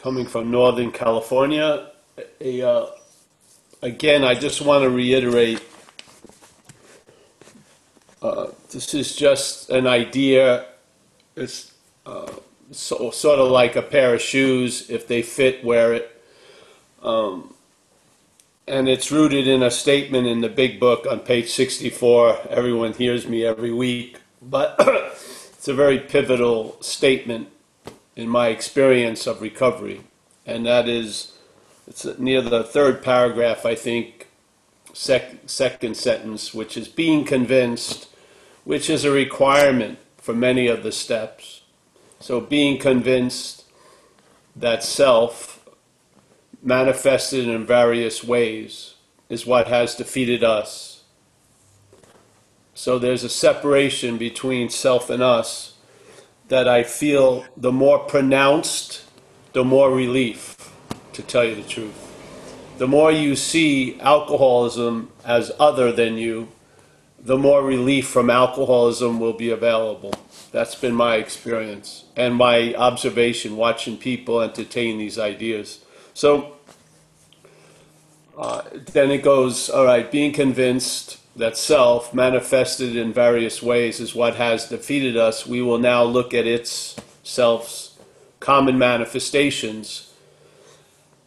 coming from Northern California. A, uh, again, I just want to reiterate uh, this is just an idea. It's uh, so, sort of like a pair of shoes. If they fit, wear it. Um, and it's rooted in a statement in the big book on page 64. Everyone hears me every week, but it's a very pivotal statement in my experience of recovery. And that is, it's near the third paragraph, I think, sec- second sentence, which is being convinced, which is a requirement for many of the steps. So being convinced that self manifested in various ways, is what has defeated us. So there's a separation between self and us that I feel the more pronounced, the more relief, to tell you the truth. The more you see alcoholism as other than you, the more relief from alcoholism will be available. That's been my experience and my observation watching people entertain these ideas. So uh, then it goes, all right, being convinced that self, manifested in various ways, is what has defeated us. We will now look at its self's common manifestations.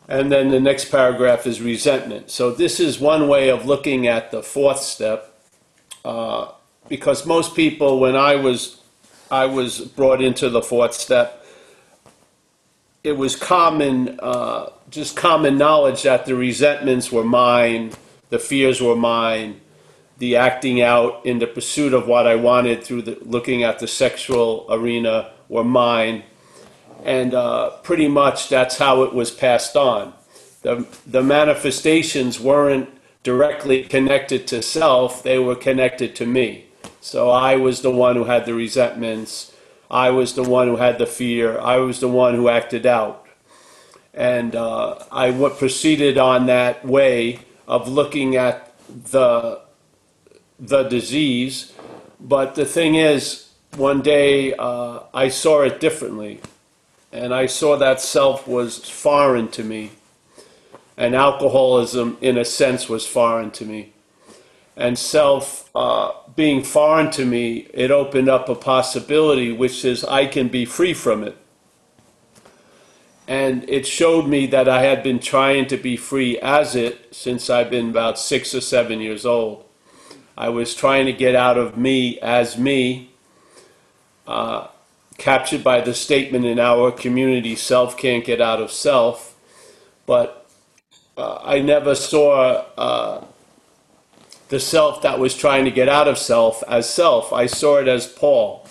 And then the next paragraph is resentment. So this is one way of looking at the fourth step, uh, because most people, when I was I was brought into the fourth step, it was common, uh, just common knowledge that the resentments were mine, the fears were mine, the acting out in the pursuit of what I wanted through the, looking at the sexual arena were mine, and uh, pretty much that's how it was passed on. The, the manifestations weren't directly connected to self, they were connected to me. So I was the one who had the resentments I was the one who had the fear. I was the one who acted out. And uh, I proceeded on that way of looking at the, the disease. But the thing is, one day uh, I saw it differently. And I saw that self was foreign to me. And alcoholism, in a sense, was foreign to me. And self uh, being foreign to me, it opened up a possibility which is I can be free from it. And it showed me that I had been trying to be free as it since I've been about six or seven years old. I was trying to get out of me as me, uh, captured by the statement in our community self can't get out of self. But uh, I never saw. Uh, the self that was trying to get out of self as self. I saw it as Paul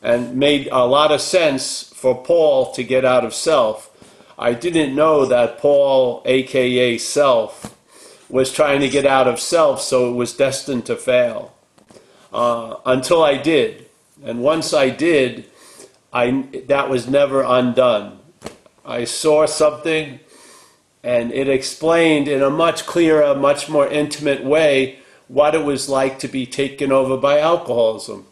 and made a lot of sense for Paul to get out of self. I didn't know that Paul, aka self, was trying to get out of self, so it was destined to fail. Uh, until I did. And once I did, I, that was never undone. I saw something and it explained in a much clearer, much more intimate way what it was like to be taken over by alcoholism.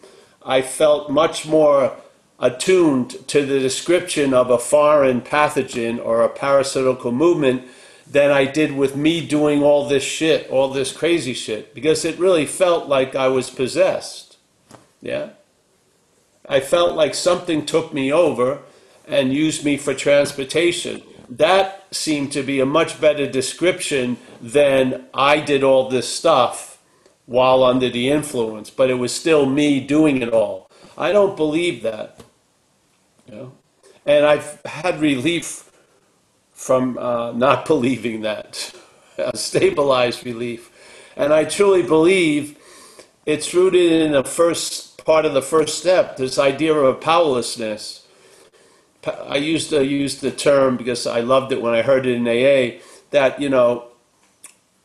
I felt much more attuned to the description of a foreign pathogen or a parasitical movement than I did with me doing all this shit, all this crazy shit, because it really felt like I was possessed. Yeah? I felt like something took me over and used me for transportation that seemed to be a much better description than I did all this stuff while under the influence, but it was still me doing it all. I don't believe that. You know? And I've had relief from uh, not believing that, a stabilized relief. And I truly believe it's rooted in the first part of the first step, this idea of a powerlessness I used to use the term because I loved it when I heard it in AA that, you know,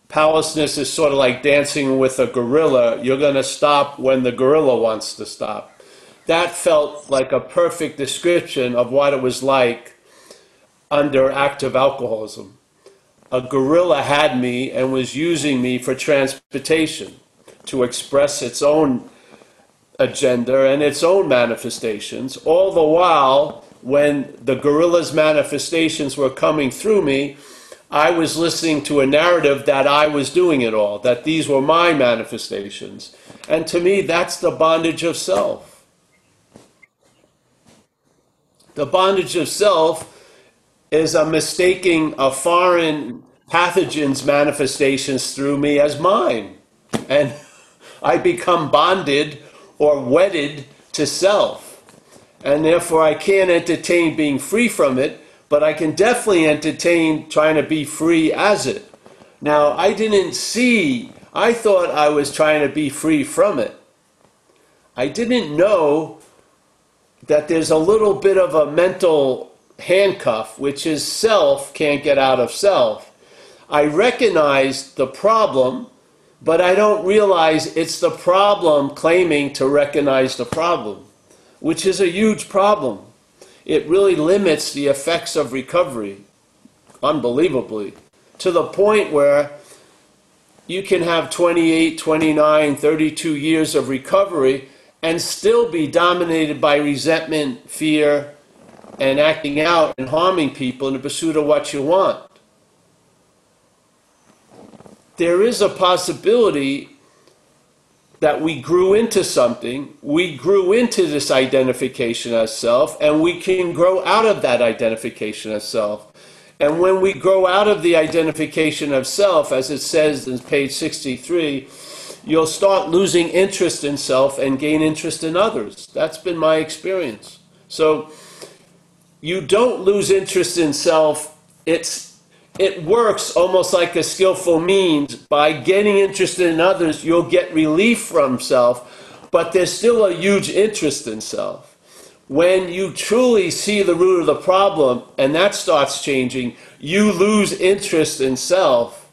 powerlessness is sort of like dancing with a gorilla. You're going to stop when the gorilla wants to stop. That felt like a perfect description of what it was like under active alcoholism. A gorilla had me and was using me for transportation to express its own agenda and its own manifestations, all the while when the gorilla's manifestations were coming through me, I was listening to a narrative that I was doing it all, that these were my manifestations. And to me, that's the bondage of self. The bondage of self is a mistaking a foreign pathogen's manifestations through me as mine. And I become bonded or wedded to self. And therefore, I can't entertain being free from it, but I can definitely entertain trying to be free as it. Now, I didn't see, I thought I was trying to be free from it. I didn't know that there's a little bit of a mental handcuff, which is self can't get out of self. I recognize the problem, but I don't realize it's the problem claiming to recognize the problem, which is a huge problem. It really limits the effects of recovery, unbelievably, to the point where you can have 28, 29, 32 years of recovery and still be dominated by resentment, fear, and acting out and harming people in the pursuit of what you want. There is a possibility that we grew into something, we grew into this identification as self, and we can grow out of that identification as self. And when we grow out of the identification of self, as it says in page 63, you'll start losing interest in self and gain interest in others. That's been my experience. So you don't lose interest in self. It's it works almost like a skillful means. By getting interested in others, you'll get relief from self, but there's still a huge interest in self. When you truly see the root of the problem and that starts changing, you lose interest in self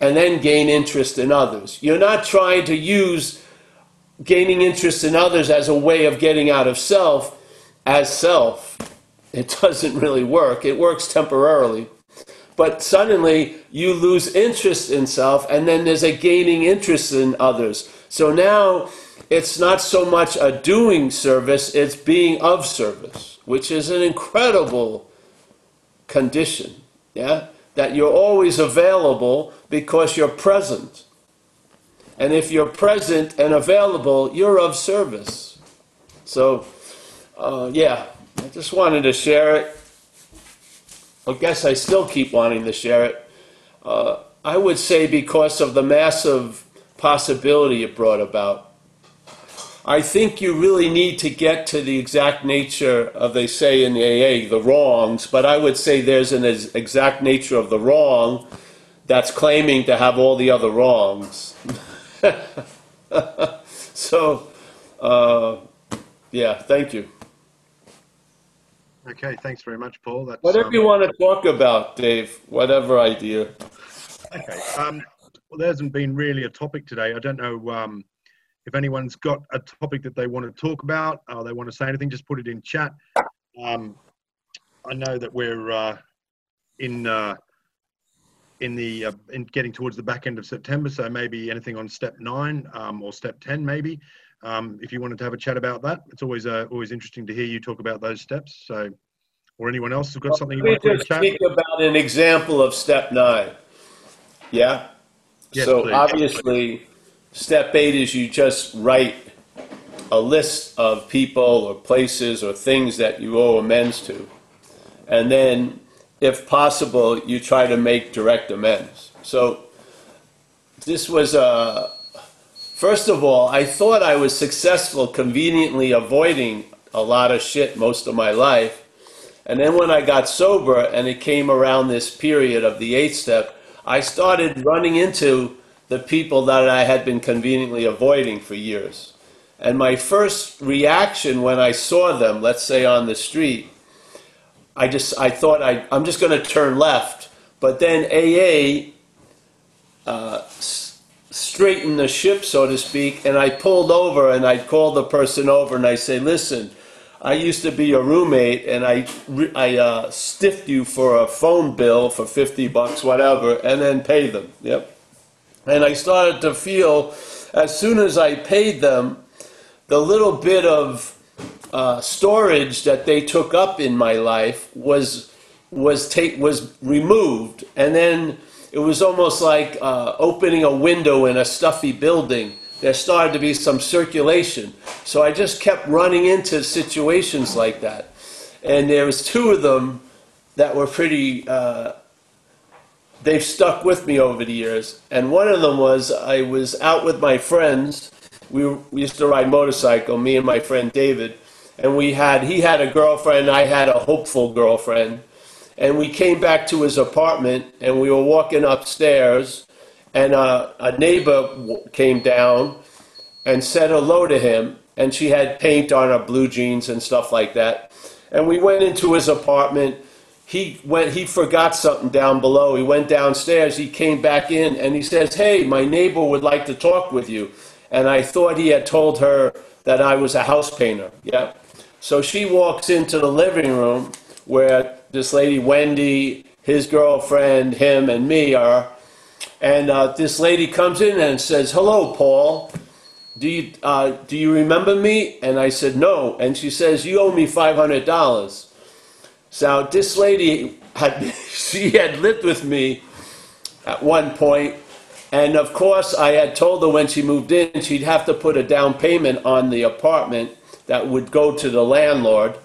and then gain interest in others. You're not trying to use gaining interest in others as a way of getting out of self as self. It doesn't really work, it works temporarily but suddenly you lose interest in self, and then there's a gaining interest in others. So now it's not so much a doing service, it's being of service, which is an incredible condition. Yeah? That you're always available because you're present. And if you're present and available, you're of service. So, uh, yeah, I just wanted to share it. I guess I still keep wanting to share it. Uh, I would say because of the massive possibility it brought about. I think you really need to get to the exact nature of, they say in the AA, the wrongs, but I would say there's an exact nature of the wrong that's claiming to have all the other wrongs. so, uh, yeah, thank you. Okay, thanks very much, Paul. That's, whatever um, you want to talk about, Dave. Whatever idea. Okay. Um, well, there hasn't been really a topic today. I don't know um, if anyone's got a topic that they want to talk about or they want to say anything. Just put it in chat. Um, I know that we're uh, in uh, in the uh, in getting towards the back end of September, so maybe anything on step nine um, or step ten, maybe. Um, if you wanted to have a chat about that, it's always uh, always interesting to hear you talk about those steps. So, or anyone else who's got well, something you want to chat? Speak about an example of step nine. Yeah. Yes, so please. obviously, step eight is you just write a list of people or places or things that you owe amends to, and then, if possible, you try to make direct amends. So this was a First of all, I thought I was successful conveniently avoiding a lot of shit most of my life. And then when I got sober and it came around this period of the eighth step, I started running into the people that I had been conveniently avoiding for years. And my first reaction when I saw them, let's say on the street, I just I thought I, I'm just going to turn left. But then AA uh, straighten the ship, so to speak, and I pulled over and I'd call the person over and I say, listen, I used to be your roommate and I, I uh, stiffed you for a phone bill for 50 bucks, whatever, and then pay them. Yep. And I started to feel, as soon as I paid them, the little bit of uh, storage that they took up in my life was was take was removed, and then it was almost like uh, opening a window in a stuffy building. There started to be some circulation, so I just kept running into situations like that, and there was two of them that were pretty. Uh, they've stuck with me over the years, and one of them was I was out with my friends. We, we used to ride motorcycle, me and my friend David and we had he had a girlfriend i had a hopeful girlfriend and we came back to his apartment and we were walking upstairs and a neighbor came down and said hello to him and she had paint on her blue jeans and stuff like that. And we went into his apartment. He went he forgot something down below. He went downstairs he came back in and he says hey my neighbor would like to talk with you. And i thought he had told her that i was a house painter yeah. So she walks into the living room where this lady, Wendy, his girlfriend, him, and me are. And uh, this lady comes in and says, Hello, Paul. Do you, uh, do you remember me? And I said, No. And she says, You owe me $500. So this lady had, she had lived with me at one point, and of course, I had told her when she moved in she'd have to put a down payment on the apartment that would go to the landlord,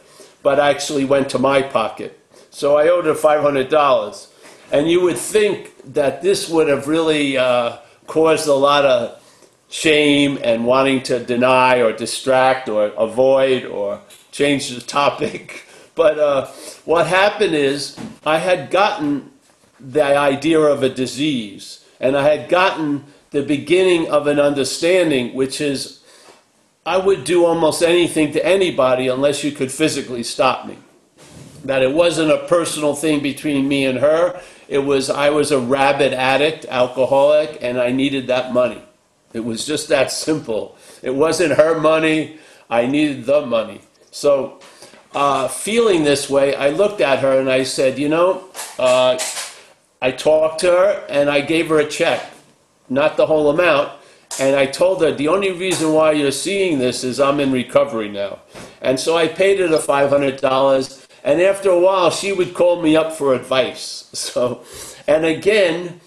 but actually went to my pocket. So I owed her $500. And you would think that this would have really uh, caused a lot of shame and wanting to deny or distract or avoid or change the topic. But uh, what happened is I had gotten the idea of a disease, and I had gotten the beginning of an understanding, which is I would do almost anything to anybody unless you could physically stop me. That it wasn't a personal thing between me and her. It was I was a rabid addict, alcoholic, and I needed that money. It was just that simple. It wasn't her money. I needed the money. So, uh, feeling this way, I looked at her and I said, you know, uh, I talked to her and I gave her a check, not the whole amount and I told her, the only reason why you're seeing this is I'm in recovery now. And so I paid her the $500. And after a while, she would call me up for advice. So, and again,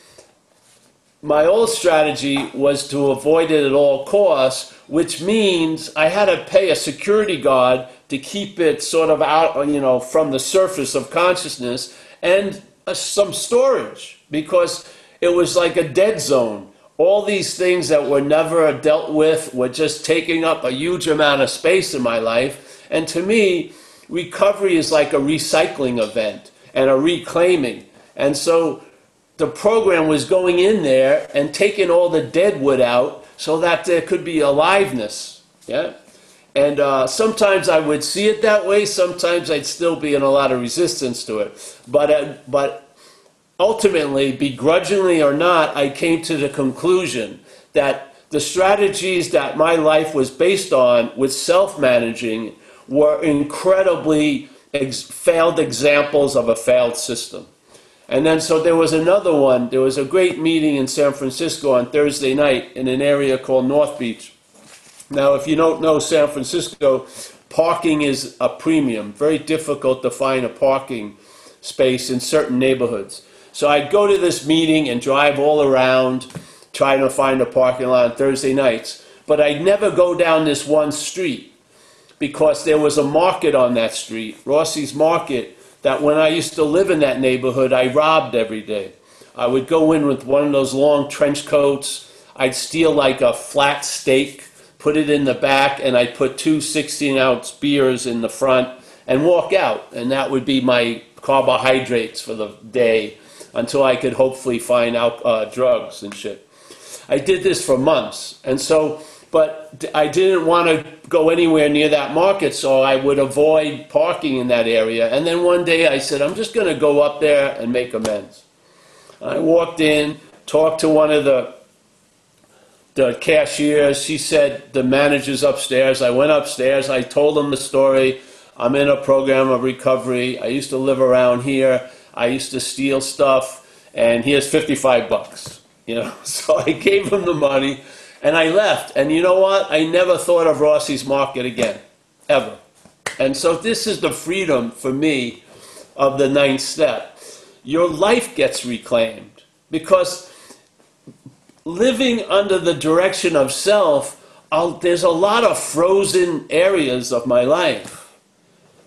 my old strategy was to avoid it at all costs, which means I had to pay a security guard to keep it sort of out, you know, from the surface of consciousness and uh, some storage because it was like a dead zone all these things that were never dealt with were just taking up a huge amount of space in my life. And to me, recovery is like a recycling event and a reclaiming. And so the program was going in there and taking all the dead wood out so that there could be aliveness. Yeah? And uh, sometimes I would see it that way. Sometimes I'd still be in a lot of resistance to it. But, uh, but ultimately, begrudgingly or not, I came to the conclusion that the strategies that my life was based on with self managing were incredibly ex- failed examples of a failed system. And then, so there was another one. There was a great meeting in San Francisco on Thursday night in an area called North Beach. Now, if you don't know San Francisco, parking is a premium. Very difficult to find a parking space in certain neighborhoods. So I'd go to this meeting and drive all around trying to find a parking lot on Thursday nights. But I'd never go down this one street because there was a market on that street, Rossi's Market, that when I used to live in that neighborhood, I robbed every day. I would go in with one of those long trench coats. I'd steal like a flat steak, put it in the back, and I'd put two 16 ounce beers in the front and walk out. And that would be my carbohydrates for the day until I could hopefully find out uh, drugs and shit. I did this for months, and so, but I didn't want to go anywhere near that market, so I would avoid parking in that area. And then one day I said, I'm just going to go up there and make amends. I walked in, talked to one of the the cashiers. She said the manager's upstairs. I went upstairs. I told them the story. I'm in a program of recovery. I used to live around here. I used to steal stuff, and here's 55 bucks. You know, so I gave him the money, and I left. And you know what? I never thought of Rossi's Market again. ever. And so this is the freedom for me of the ninth step. Your life gets reclaimed because living under the direction of self, I'll, there's a lot of frozen areas of my life.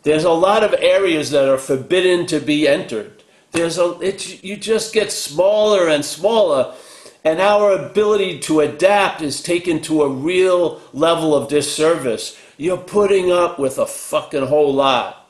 There's a lot of areas that are forbidden to be entered. There's a, it, you just get smaller and smaller, and our ability to adapt is taken to a real level of disservice. You're putting up with a fucking whole lot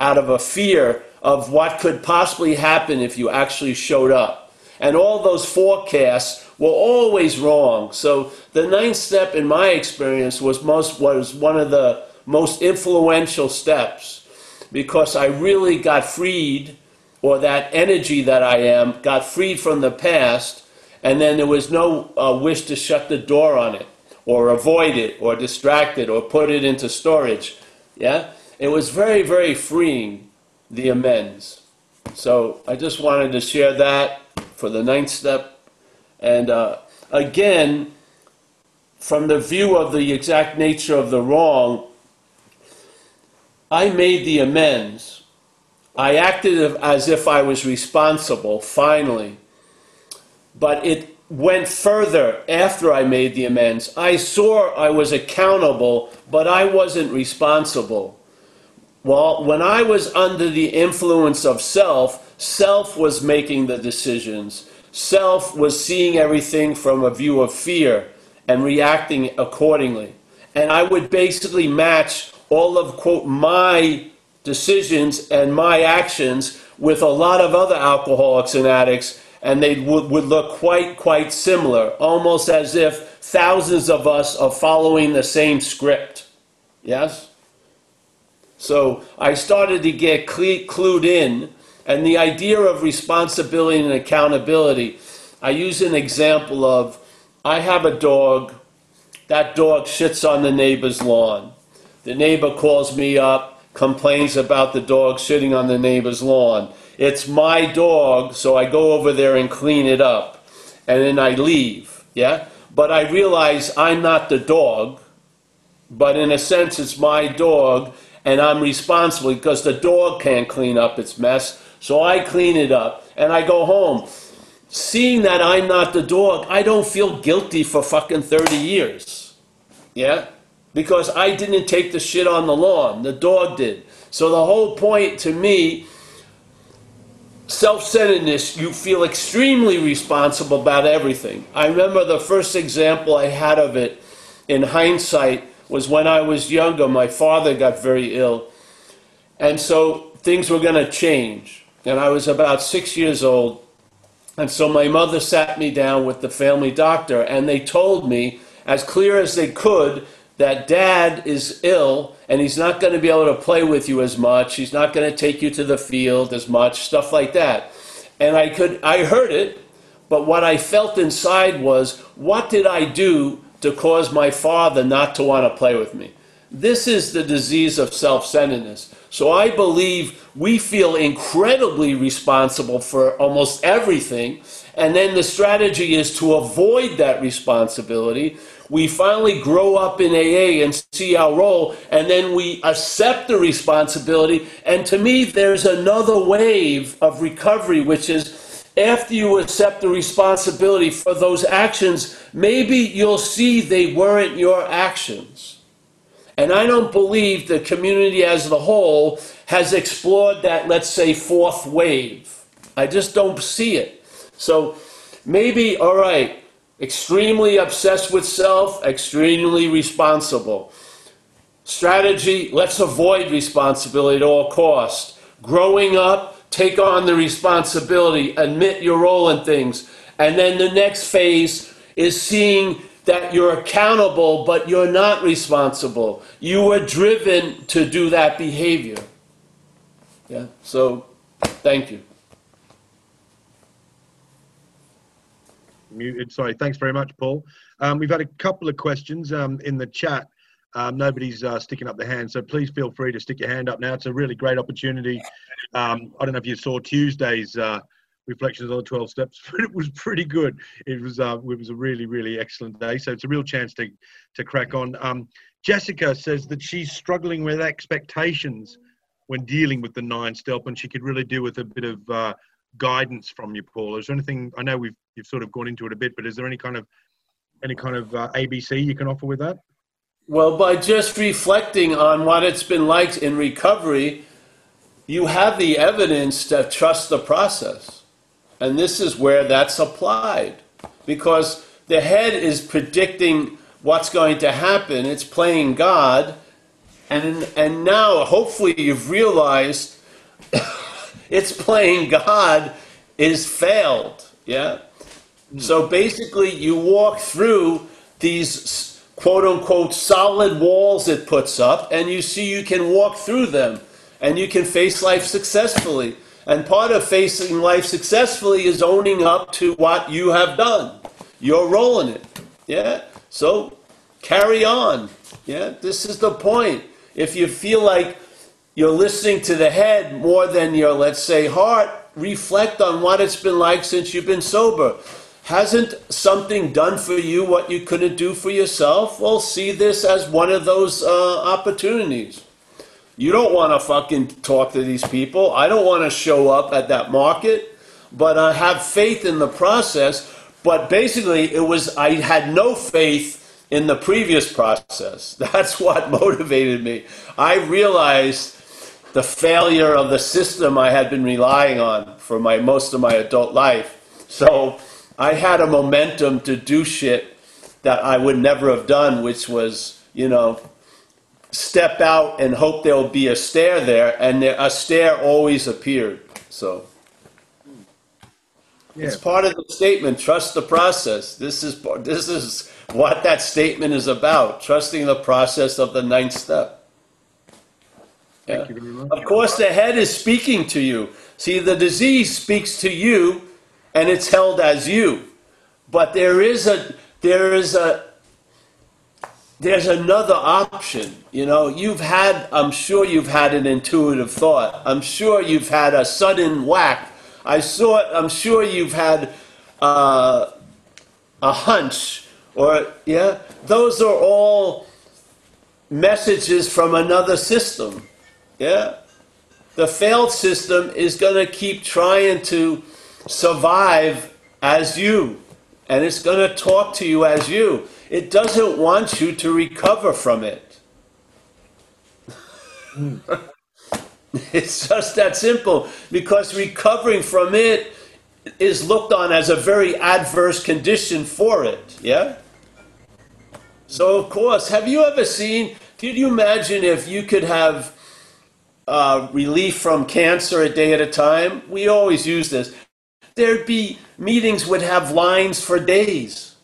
out of a fear of what could possibly happen if you actually showed up. And all those forecasts were always wrong. So the ninth step, in my experience, was most was one of the most influential steps because I really got freed, or that energy that I am got freed from the past, and then there was no uh, wish to shut the door on it, or avoid it, or distract it, or put it into storage. Yeah? It was very, very freeing, the amends. So I just wanted to share that for the ninth step. And uh, again, from the view of the exact nature of the wrong, I made the amends. I acted as if I was responsible, finally. But it went further after I made the amends. I saw I was accountable, but I wasn't responsible. Well, when I was under the influence of self, self was making the decisions. Self was seeing everything from a view of fear and reacting accordingly. And I would basically match all of, quote, my decisions and my actions with a lot of other alcoholics and addicts, and they would, would look quite, quite similar, almost as if thousands of us are following the same script. Yes? So I started to get clued in, and the idea of responsibility and accountability. I use an example of I have a dog, that dog shits on the neighbor's lawn. The neighbor calls me up, complains about the dog sitting on the neighbor's lawn. It's my dog, so I go over there and clean it up. And then I leave. Yeah? But I realize I'm not the dog, but in a sense, it's my dog, and I'm responsible because the dog can't clean up its mess. So I clean it up and I go home. Seeing that I'm not the dog, I don't feel guilty for fucking 30 years. Yeah? because I didn't take the shit on the lawn. The dog did. So the whole point to me, self centeredness, you feel extremely responsible about everything. I remember the first example I had of it in hindsight was when I was younger. My father got very ill. And so things were going to change. And I was about six years old. And so my mother sat me down with the family doctor, and they told me, as clear as they could, that dad is ill and he's not going to be able to play with you as much. He's not going to take you to the field as much, stuff like that. And I could I heard it, but what I felt inside was what did I do to cause my father not to want to play with me? This is the disease of self-centeredness. So I believe we feel incredibly responsible for almost everything. And then the strategy is to avoid that responsibility we finally grow up in AA and see our role, and then we accept the responsibility. And to me, there's another wave of recovery, which is after you accept the responsibility for those actions, maybe you'll see they weren't your actions. And I don't believe the community as a whole has explored that, let's say, fourth wave. I just don't see it. So maybe, all right, extremely obsessed with self, extremely responsible. Strategy, let's avoid responsibility at all costs. Growing up, take on the responsibility, admit your role in things. And then the next phase is seeing that you're accountable, but you're not responsible. You were driven to do that behavior. Yeah, so thank you. Muted. Sorry. Thanks very much, Paul. Um, we've had a couple of questions um, in the chat. Um, nobody's uh, sticking up their hand, so please feel free to stick your hand up now. It's a really great opportunity. Um, I don't know if you saw Tuesday's uh, reflections on the 12 steps, but it was pretty good. It was uh, it was a really really excellent day. So it's a real chance to to crack on. Um, Jessica says that she's struggling with expectations when dealing with the nine step, and she could really do with a bit of uh, guidance from you, Paul. Is there anything? I know we've you've sort of gone into it a bit, but is there any kind of any kind of uh, ABC you can offer with that? Well, by just reflecting on what it's been like in recovery, you have the evidence to trust the process. And this is where that's applied. Because the head is predicting what's going to happen, it's playing God. And, and now, hopefully, you've realized it's playing God is failed. Yeah? Hmm. So basically, you walk through these quote unquote solid walls it puts up, and you see you can walk through them and you can face life successfully. And part of facing life successfully is owning up to what you have done. You're rolling it. Yeah? So carry on. Yeah? This is the point. If you feel like you're listening to the head more than your, let's say, heart, reflect on what it's been like since you've been sober. Hasn't something done for you what you couldn't do for yourself? Well, see this as one of those uh, opportunities. You don't want to fucking talk to these people. I don't want to show up at that market, but I have faith in the process. But basically, it was I had no faith in the previous process. That's what motivated me. I realized the failure of the system I had been relying on for my most of my adult life. So I had a momentum to do shit that I would never have done, which was, you know, step out and hope there'll be a stair there, and there, a stair always appeared. So yeah. it's part of the statement. Trust the process. This is this is what that statement is about. Trusting the process of the ninth step. Yeah. Of course, the head is speaking to you. See, the disease speaks to you and it's held as you. But there is a there is a there's another option. You know, you've had I'm sure you've had an intuitive thought. I'm sure you've had a sudden whack. I saw it, I'm sure you've had uh, a hunch or yeah, those are all messages from another system. Yeah. The failed system is going to keep trying to survive as you, and it's going to talk to you as you. It doesn't want you to recover from it. it's just that simple because recovering from it is looked on as a very adverse condition for it. Yeah? So, of course, have you ever seen? Did you imagine if you could have uh, relief from cancer a day at a time? We always use this. There'd be meetings would have lines for days.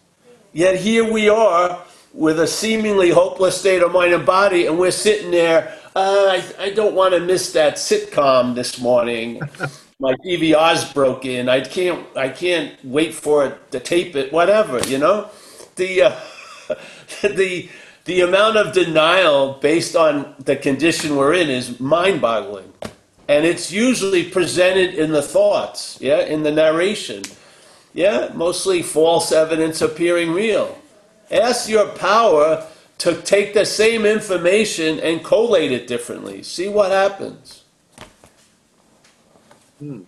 Yet here we are with a seemingly hopeless state of mind and body, and we're sitting there. Uh, I, I don't want to miss that sitcom this morning. My DVR's broken. I can't. I can't wait for it to tape it. Whatever, you know. The uh, the the amount of denial based on the condition we're in is mind-boggling and it's usually presented in the thoughts, yeah, in the narration. Yeah, mostly false evidence appearing real. Ask your power to take the same information and collate it differently. See what happens. Hmm.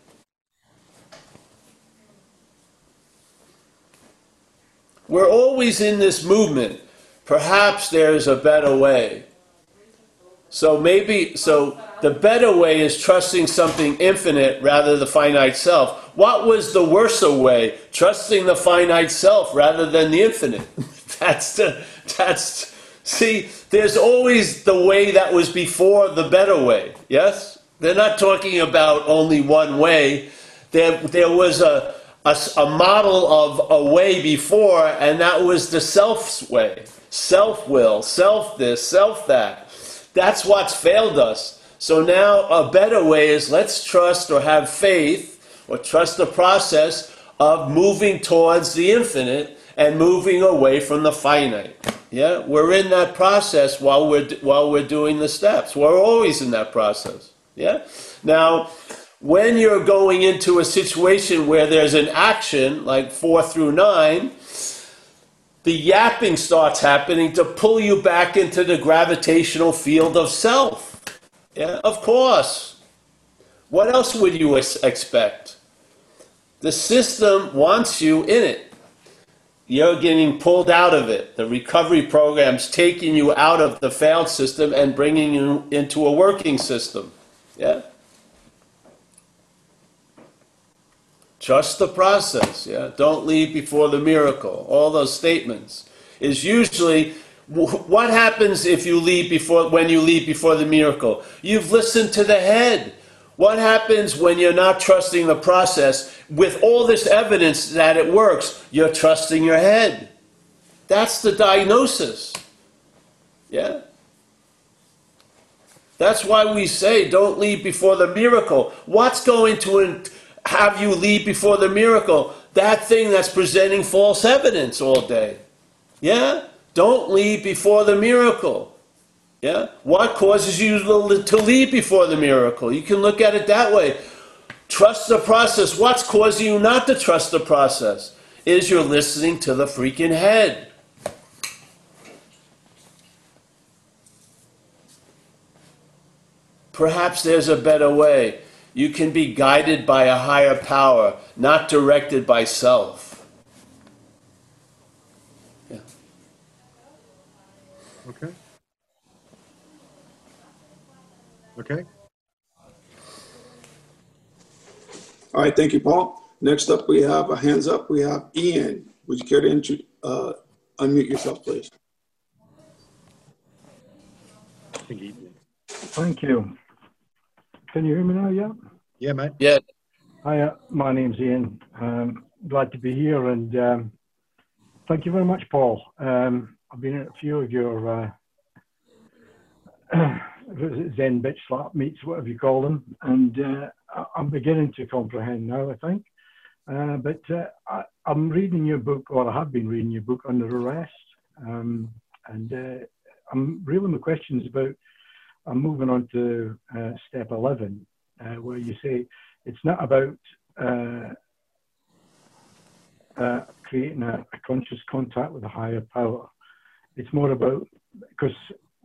We're always in this movement. Perhaps there's a better way. So maybe, so the better way is trusting something infinite rather than the finite self. What was the worser way? Trusting the finite self rather than the infinite. that's the, that's, see, there's always the way that was before the better way. Yes? They're not talking about only one way. There, there was a, a, a model of a way before, and that was the self's way. Self will, self this, self that. That's what's failed us. So now a better way is let's trust or have faith or trust the process of moving towards the infinite and moving away from the finite. Yeah, we're in that process while we're while we're doing the steps. We're always in that process. Yeah. Now, when you're going into a situation where there's an action like 4 through 9, the yapping starts happening to pull you back into the gravitational field of self. Yeah, of course. What else would you expect? The system wants you in it. You're getting pulled out of it. The recovery program's taking you out of the failed system and bringing you into a working system. Yeah? Trust the process. Yeah, don't leave before the miracle. All those statements is usually what happens if you leave before when you leave before the miracle. You've listened to the head. What happens when you're not trusting the process with all this evidence that it works? You're trusting your head. That's the diagnosis. Yeah. That's why we say don't leave before the miracle. What's going to have you leave before the miracle? That thing that's presenting false evidence all day. Yeah? Don't leave before the miracle. Yeah? What causes you to leave before the miracle? You can look at it that way. Trust the process. What's causing you not to trust the process? Is you're listening to the freaking head. Perhaps there's a better way. You can be guided by a higher power, not directed by self. Yeah. Okay. Okay. All right, thank you, Paul. Next up, we have a hands up. We have Ian. Would you care to uh, unmute yourself, please? Thank you. Can you hear me now? Yeah. Yeah, mate. Yeah. Hi, uh, my name's Ian. Um, glad to be here, and um, thank you very much, Paul. Um, I've been at a few of your uh, Zen bitch slap meets, whatever you call them, and uh, I'm beginning to comprehend now. I think, uh, but uh, I, am reading your book, or I have been reading your book under arrest, um, and uh, I'm really my questions about I'm moving on to uh, step 11, uh, where you say it's not about uh, uh, creating a, a, conscious contact with a higher power. It's more about, because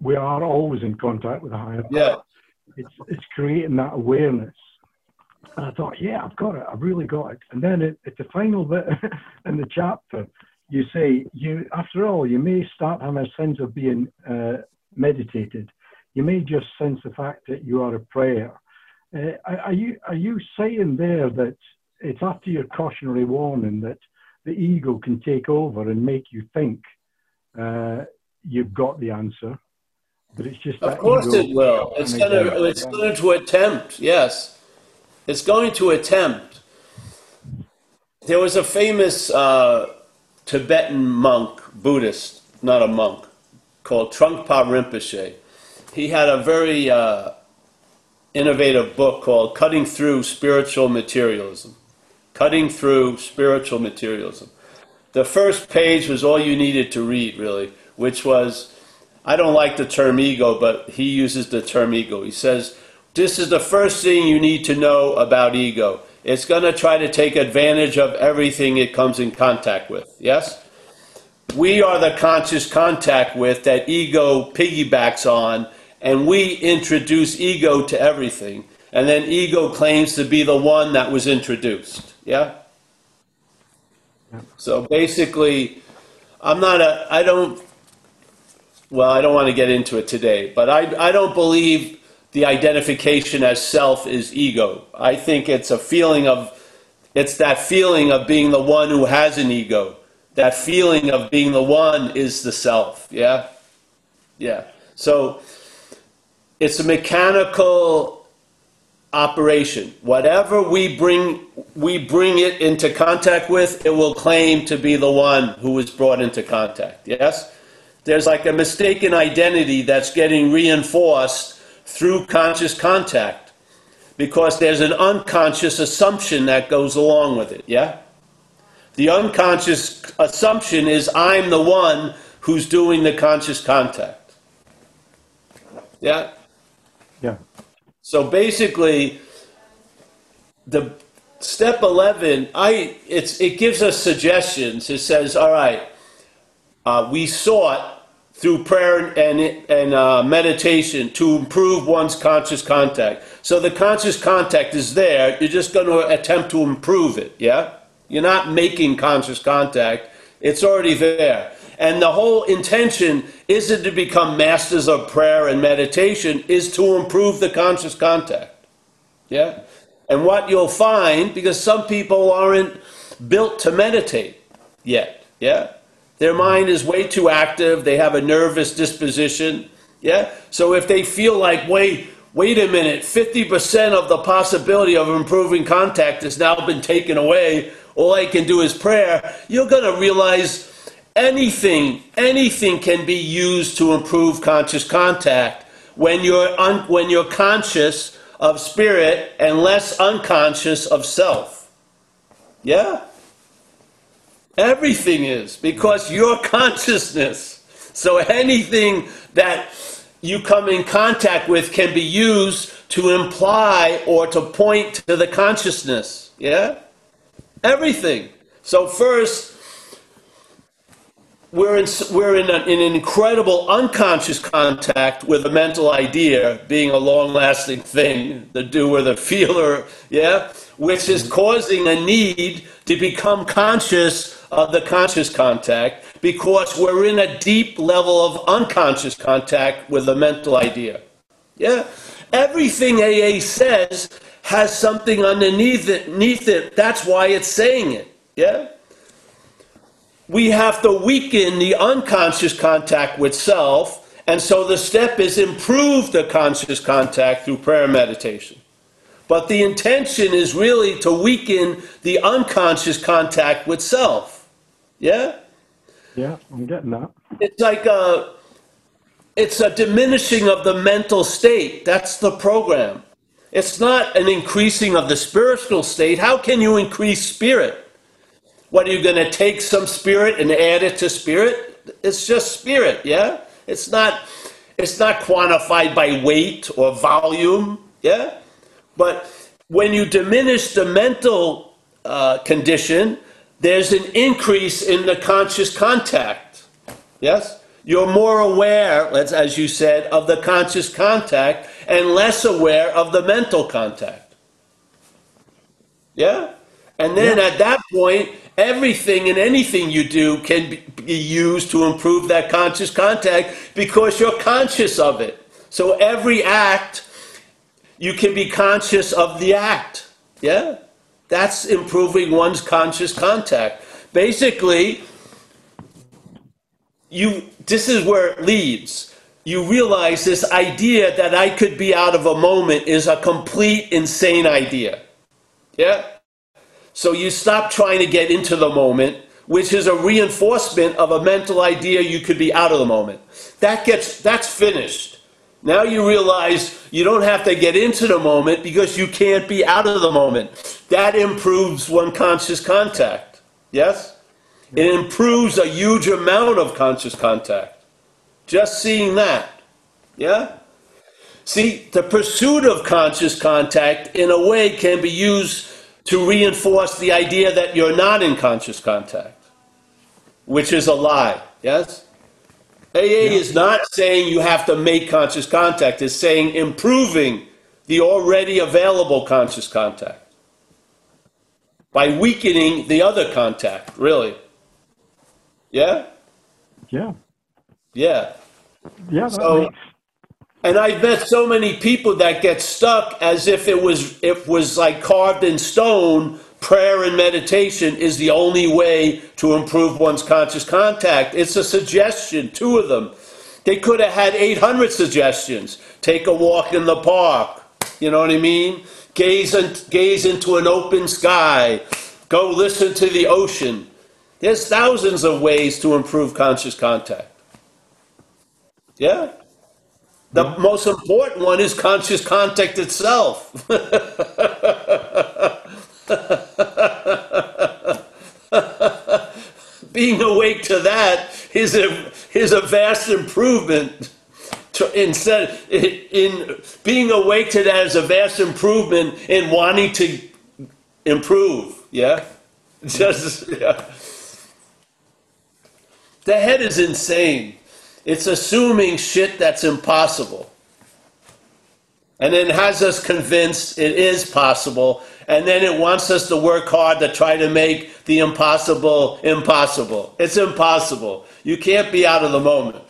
we are always in contact with a higher power. Yeah. It's, it's creating that awareness. And I thought, yeah, I've got it. I've really got it. And then at, at the final bit in the chapter, you say, you after all, you may start having a sense of being uh, meditated you may just sense the fact that you are a prayer. Uh, are you are you saying there that it's after your cautionary warning that the ego can take over and make you think uh, you've got the answer, but it's just of course it will. It's going to it's going to attempt. Yes, it's going to attempt. There was a famous uh, Tibetan monk, Buddhist, not a monk, called Trungpa Rinpoche he had a very uh, innovative book called Cutting Through Spiritual Materialism. Cutting Through Spiritual Materialism. The first page was all you needed to read, really, which was I don't like the term ego, but he uses the term ego. He says, This is the first thing you need to know about ego. It's going to try to take advantage of everything it comes in contact with. Yes? We are the conscious contact with that ego piggybacks on and we introduce ego to everything. And then ego claims to be the one that was introduced. Yeah? So basically, I'm not a, I don't, well, I don't want to get into it today, but I, I don't believe the identification as self is ego. I think it's a feeling of, it's that feeling of being the one who has an ego. That feeling of being the one is the self. Yeah? Yeah. So, it's a mechanical operation. Whatever we bring, we bring it into contact with, it will claim to be the one who was brought into contact. Yes? There's like a mistaken identity that's getting reinforced through conscious contact because there's an unconscious assumption that goes along with it. Yeah? The unconscious assumption is I'm the one who's doing the conscious contact. Yeah? Yeah. So basically, the step 11, I, it's, it gives us suggestions. It says, all right, uh, we sought through prayer and, and uh, meditation to improve one's conscious contact. So the conscious contact is there. You're just going to attempt to improve it. Yeah? You're not making conscious contact, it's already there. And the whole intention isn't to become masters of prayer and meditation, is to improve the conscious contact. Yeah? And what you'll find, because some people aren't built to meditate yet, yeah? Their mind is way too active, they have a nervous disposition, yeah? So if they feel like, wait, wait a minute, 50% of the possibility of improving contact has now been taken away, all I can do is prayer, you're to realize anything, anything can be used to improve conscious contact when you're, un, when you're conscious of spirit and less unconscious of self. Yeah? Everything is because your consciousness. So anything that you come in contact with can be used to imply or to point to the consciousness. Yeah? Everything. So, first, we're in, we're in, a, in an incredible unconscious contact with a mental idea being a long lasting thing, the doer, the feeler, yeah, which is causing a need to become conscious of the conscious contact because we're in a deep level of unconscious contact with a mental idea. Yeah? Everything AA says has something underneath it, underneath it. That's why it's saying it. Yeah? We have to weaken the unconscious contact with self. And so the step is improve the conscious contact through prayer and meditation. But the intention is really to weaken the unconscious contact with self. Yeah? Yeah, I'm getting that. It's like a it's a diminishing of the mental state. That's the program. It's not an increasing of the spiritual state. How can you increase spirit? What are you going to take some spirit and add it to spirit? It's just spirit, yeah? It's not it's not quantified by weight or volume, yeah? But when you diminish the mental uh, condition, there's an increase in the conscious contact. Yes? You're more aware, as you said, of the conscious contact and less aware of the mental contact. Yeah? And then yeah. at that point, everything and anything you do can be used to improve that conscious contact because you're conscious of it. So every act, you can be conscious of the act. Yeah? That's improving one's conscious contact. Basically, you this is where it leads. You realize this idea that I could be out of a moment is a complete insane idea. Yeah? So you stop trying to get into the moment, which is a reinforcement of a mental idea you could be out of the moment. That gets that's finished. Now you realize you don't have to get into the moment because you can't be out of the moment. That improves one conscious contact. Yes? It improves a huge amount of conscious contact. Just seeing that. Yeah? See, the pursuit of conscious contact in a way can be used to reinforce the idea that you're not in conscious contact, which is a lie. Yes? AA yeah. is not saying you have to make conscious contact, it's saying improving the already available conscious contact by weakening the other contact, really. Yeah? Yeah. Yeah. Yeah, so, makes and I've met so many people that get stuck as if it was it was like carved in stone. Prayer and meditation is the only way to improve one's conscious contact. It's a suggestion, two of them. They could have had 800 suggestions. Take a walk in the park. You know what I mean? Gaze, and, gaze into an open sky. Go listen to the ocean. There's thousands of ways to improve conscious contact. Yeah? The most important one is conscious contact itself. Being awake to that is a, is a vast improvement. To, instead, in, in being awake to that is a vast improvement in wanting to improve. Yeah, just yeah. The head is insane. It's assuming shit that's impossible. And then has us convinced it is possible. And then it wants us to work hard to try to make the impossible impossible. It's impossible. You can't be out of the moment.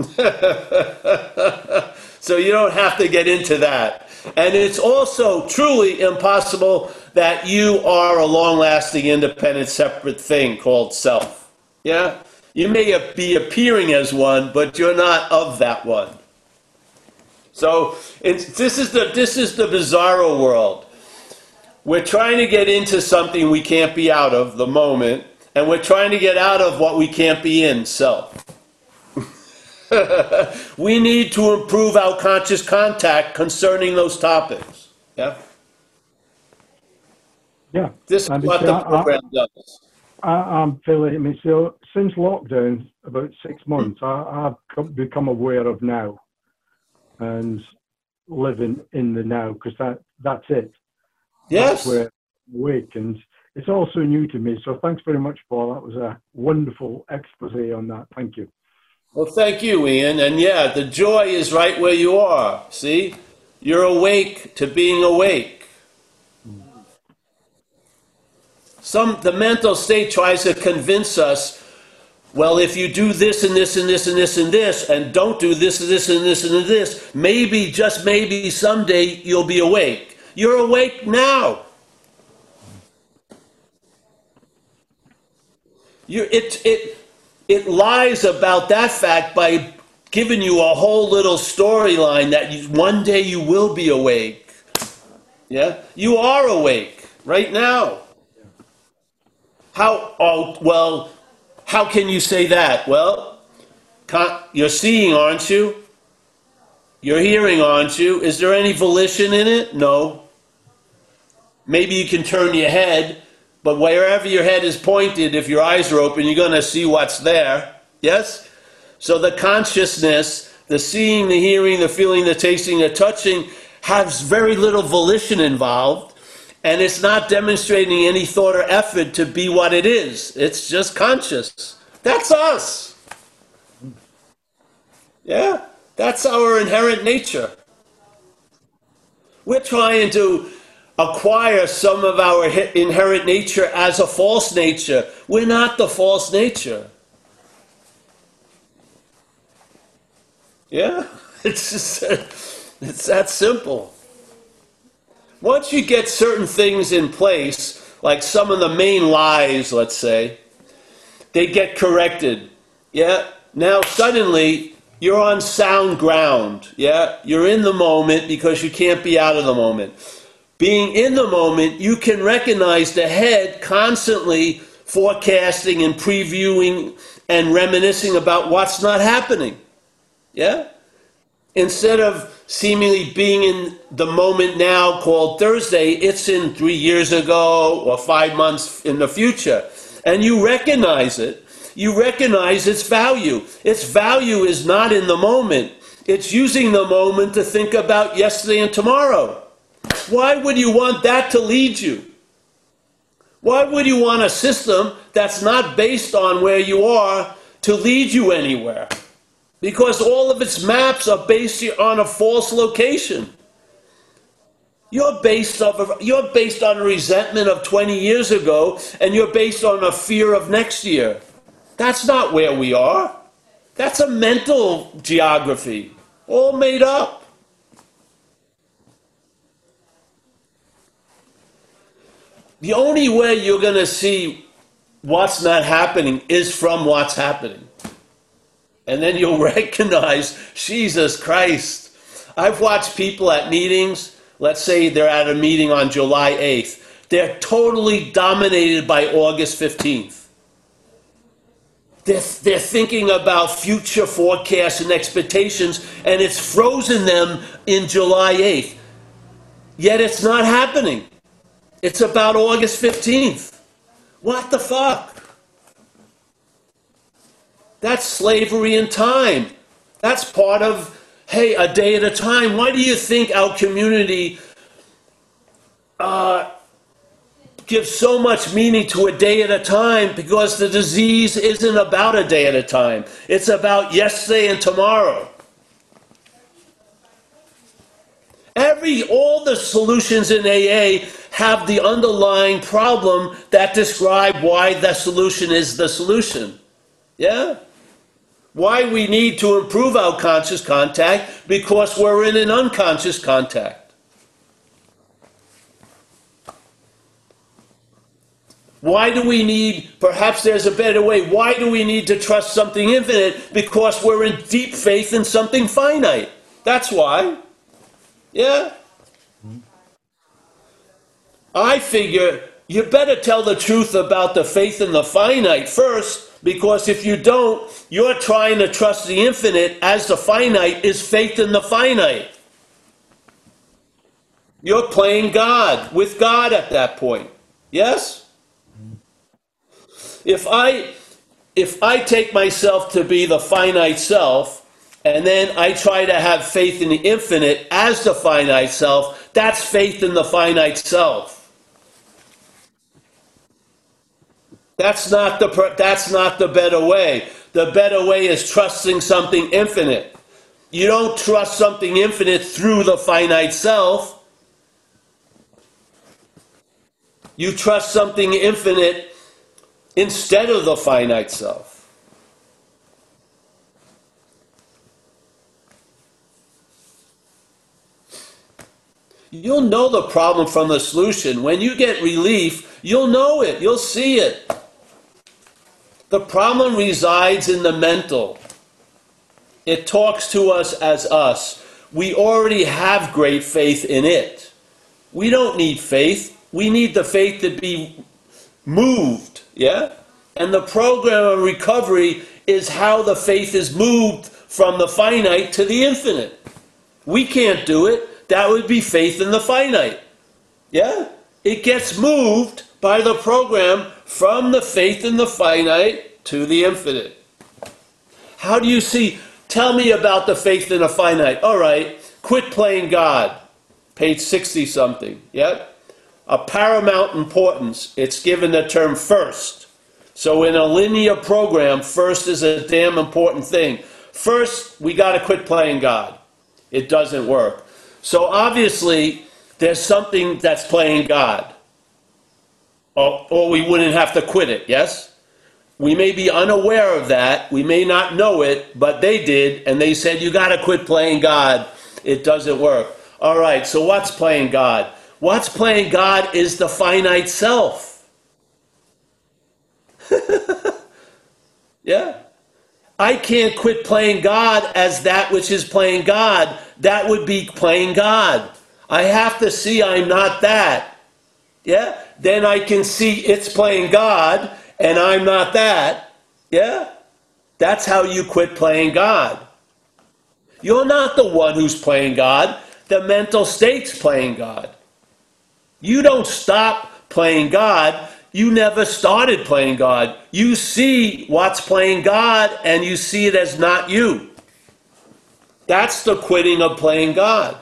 so you don't have to get into that. And it's also truly impossible that you are a long lasting, independent, separate thing called self. Yeah? You may be appearing as one, but you're not of that one. So this is the this is the bizarro world. We're trying to get into something we can't be out of the moment, and we're trying to get out of what we can't be in self. we need to improve our conscious contact concerning those topics. Yeah. Yeah. This is what the program does. I, feeling. I mean, so since lockdown, about six hmm. months, I, have become aware of now, and living in the now because that that's it. Yes. That's where awake, and it's also new to me. So thanks very much, Paul. That was a wonderful expose on that. Thank you. Well, thank you, Ian. And yeah, the joy is right where you are. See, you're awake to being awake. Hmm. Some the mental state tries to convince us, well, if you do this and this and this and this and this, and don't do this and this and this and this, maybe, just maybe, someday you'll be awake. You're awake now. You, it, it, it lies about that fact by giving you a whole little storyline that you, one day you will be awake. Yeah? You are awake right now. How, oh, well, how can you say that? Well, you're seeing, aren't you? You're hearing, aren't you? Is there any volition in it? No. Maybe you can turn your head, but wherever your head is pointed, if your eyes are open, you're going to see what's there. Yes? So the consciousness, the seeing, the hearing, the feeling, the tasting, the touching, has very little volition involved. And it's not demonstrating any thought or effort to be what it is. It's just conscious. That's us. Yeah, that's our inherent nature. We're trying to acquire some of our inherent nature as a false nature. We're not the false nature. Yeah, it's just, it's that simple. Once you get certain things in place, like some of the main lies, let's say, they get corrected. Yeah? Now suddenly you're on sound ground. Yeah? You're in the moment because you can't be out of the moment. Being in the moment, you can recognize the head constantly forecasting and previewing and reminiscing about what's not happening. Yeah? Instead of seemingly being in the moment now called Thursday, it's in three years ago or five months in the future. And you recognize it. You recognize its value. Its value is not in the moment, it's using the moment to think about yesterday and tomorrow. Why would you want that to lead you? Why would you want a system that's not based on where you are to lead you anywhere? Because all of its maps are based on a false location. You're based, off of, you're based on a resentment of 20 years ago, and you're based on a fear of next year. That's not where we are. That's a mental geography, all made up. The only way you're going to see what's not happening is from what's happening and then you'll recognize Jesus Christ. I've watched people at meetings, let's say they're at a meeting on July 8th, they're totally dominated by August 15th. They're, they're thinking about future forecasts and expectations, and it's frozen them in July 8th. Yet it's not happening. It's about August 15th. What the fuck? That's slavery in time. That's part of, hey, a day at a time. Why do you think our community uh, give so much meaning to a day at a time because the disease isn't about a day at a time. It's about yesterday and tomorrow. Every all the solutions in AA have the underlying problem that describe why the solution is the solution. Yeah? Why we need to improve our conscious contact because we're in an unconscious contact. Why do we need, perhaps there's a better way, why do we need to trust something infinite? Because we're in deep faith in something finite. That's why. Yeah? Mm-hmm. I figure you better tell the truth about the faith in the finite first, because if you don't, you're trying to trust the infinite as the finite is faith in the finite. You're playing God with God at that point. Yes? If I if I take myself to be the finite self and then I try to have faith in the infinite as the finite self, that's faith in the finite self. That's not the that's not the better way. The better way is trusting something infinite. You don't trust something infinite through the finite self. You trust something infinite instead of the finite self. You'll know the problem from the solution. When you get relief, you'll know it, you'll see it. The problem resides in the mental. It talks to us as us. We already have great faith in it. We don't need faith. We need the faith to be moved, yeah? And the program of recovery is how the faith is moved from the finite to the infinite. We can't do it. That would be faith in the finite. Yeah? It gets moved by the program from the faith in the finite to the infinite. How do you see? Tell me about the faith in the finite. All right, quit playing God. Page 60 something. Yep. A paramount importance. It's given the term first. So in a linear program, first is a damn important thing. First, we got to quit playing God. It doesn't work. So obviously, there's something that's playing God. Or, or we wouldn't have to quit it, yes? We may be unaware of that. We may not know it, but they did, and they said, You got to quit playing God. It doesn't work. All right, so what's playing God? What's playing God is the finite self. yeah? I can't quit playing God as that which is playing God. That would be playing God. I have to see I'm not that. Yeah? Then I can see it's playing God and I'm not that. Yeah? That's how you quit playing God. You're not the one who's playing God. The mental state's playing God. You don't stop playing God you never started playing God. You see what's playing God and you see it as not you. That's the quitting of playing God.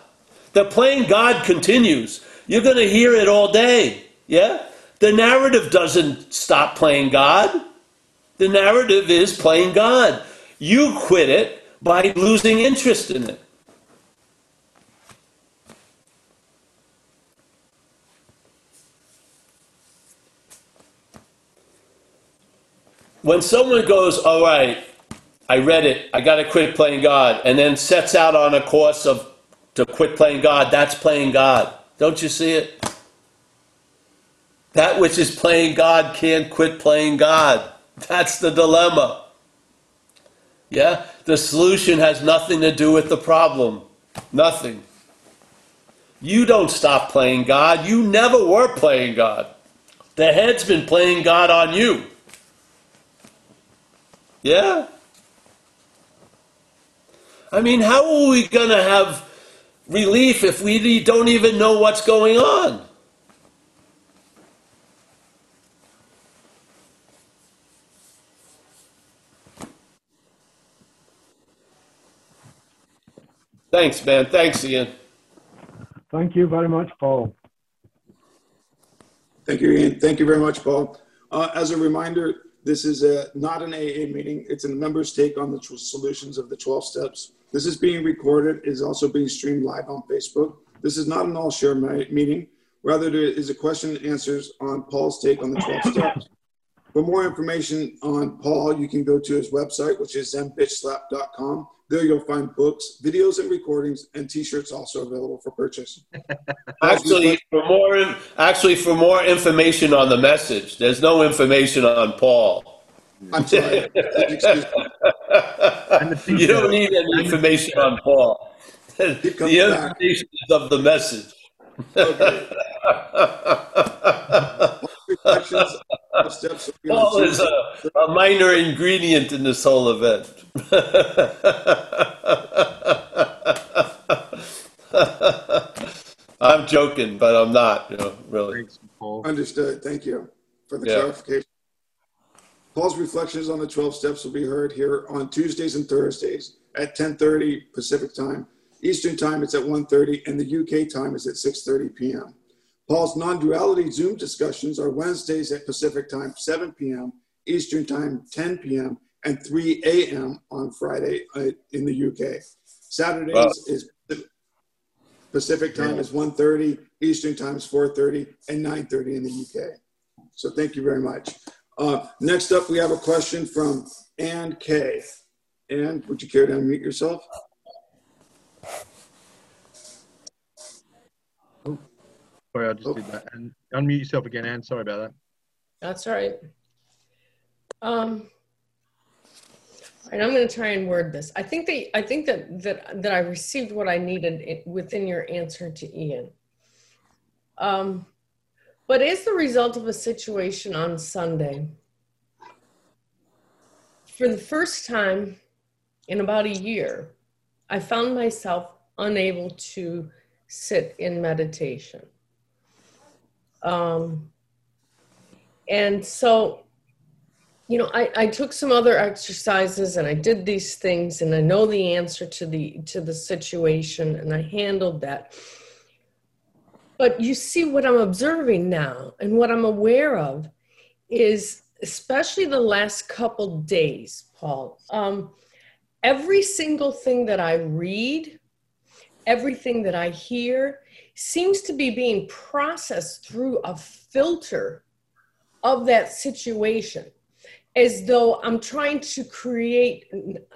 The playing God continues. You're going to hear it all day. Yeah? The narrative doesn't stop playing God. The narrative is playing God. You quit it by losing interest in it. when someone goes, all right, I read it, I got to quit playing God, and then sets out on a course of to quit playing God, that's playing God. Don't you see it? That which is playing God can't quit playing God. That's the dilemma. Yeah? The solution has nothing to do with the problem. Nothing. You don't stop playing God. You never were playing God. The head's been playing God on you. Yeah. I mean, how are we going to have relief if we don't even know what's going on? Thanks, man. Thanks, Ian. Thank you very much, Paul. Thank you, Ian. Thank you very much, Paul. Uh, as a reminder, this is a, not an AA meeting. It's a members' take on the tr- solutions of the 12 steps. This is being recorded. It is also being streamed live on Facebook. This is not an all share meeting. Rather, there is a question and answers on Paul's take on the 12 steps. For more information on Paul, you can go to his website, which is zenbitchslap.com. There you'll find books, videos, and recordings, and T-shirts also available for purchase. Actually, for more actually for more information on the message, there's no information on Paul. I'm sorry. Excuse me. And the You don't need any information on Paul. The Keep coming back. information is of the message. Okay. Reflections of steps will be on Paul is a, a minor ingredient in this whole event. I'm joking, but I'm not. You know, really. Thanks, Paul. Understood. Thank you for the Yeah. clarification. Paul's reflections on the 12 steps will be heard here on Tuesdays and Thursdays at 10:30 Pacific time. Eastern time it's at 1:30 and the UK time is at 6:30 p.m. Paul's non-duality Zoom discussions are Wednesdays at Pacific time 7 p.m., Eastern time 10 p.m., and 3 a.m. on Friday uh, in the UK. Saturdays Wow. is Pacific time is 1:30, Eastern time is 4:30, and 9:30 in the UK. So thank you very much. Uh, next up, we have a question from Ann K. Ann, would you care to unmute yourself? Sorry, I just did that. And unmute yourself again, Anne. Sorry about that. That's all right. Um, and I'm going to try and word this. I think that I think that that that I received what I needed within your answer to Ian. Um, but as the result of a situation on Sunday, for the first time in about a year, I found myself unable to sit in meditation. Um, and so you know I, I took some other exercises and i did these things and i know the answer to the to the situation and i handled that. But you see what i'm observing now and what i'm aware of is especially the last couple days paul um, every single thing that i read everything that i hear seems to be being processed through a filter of that situation as though I'm trying to create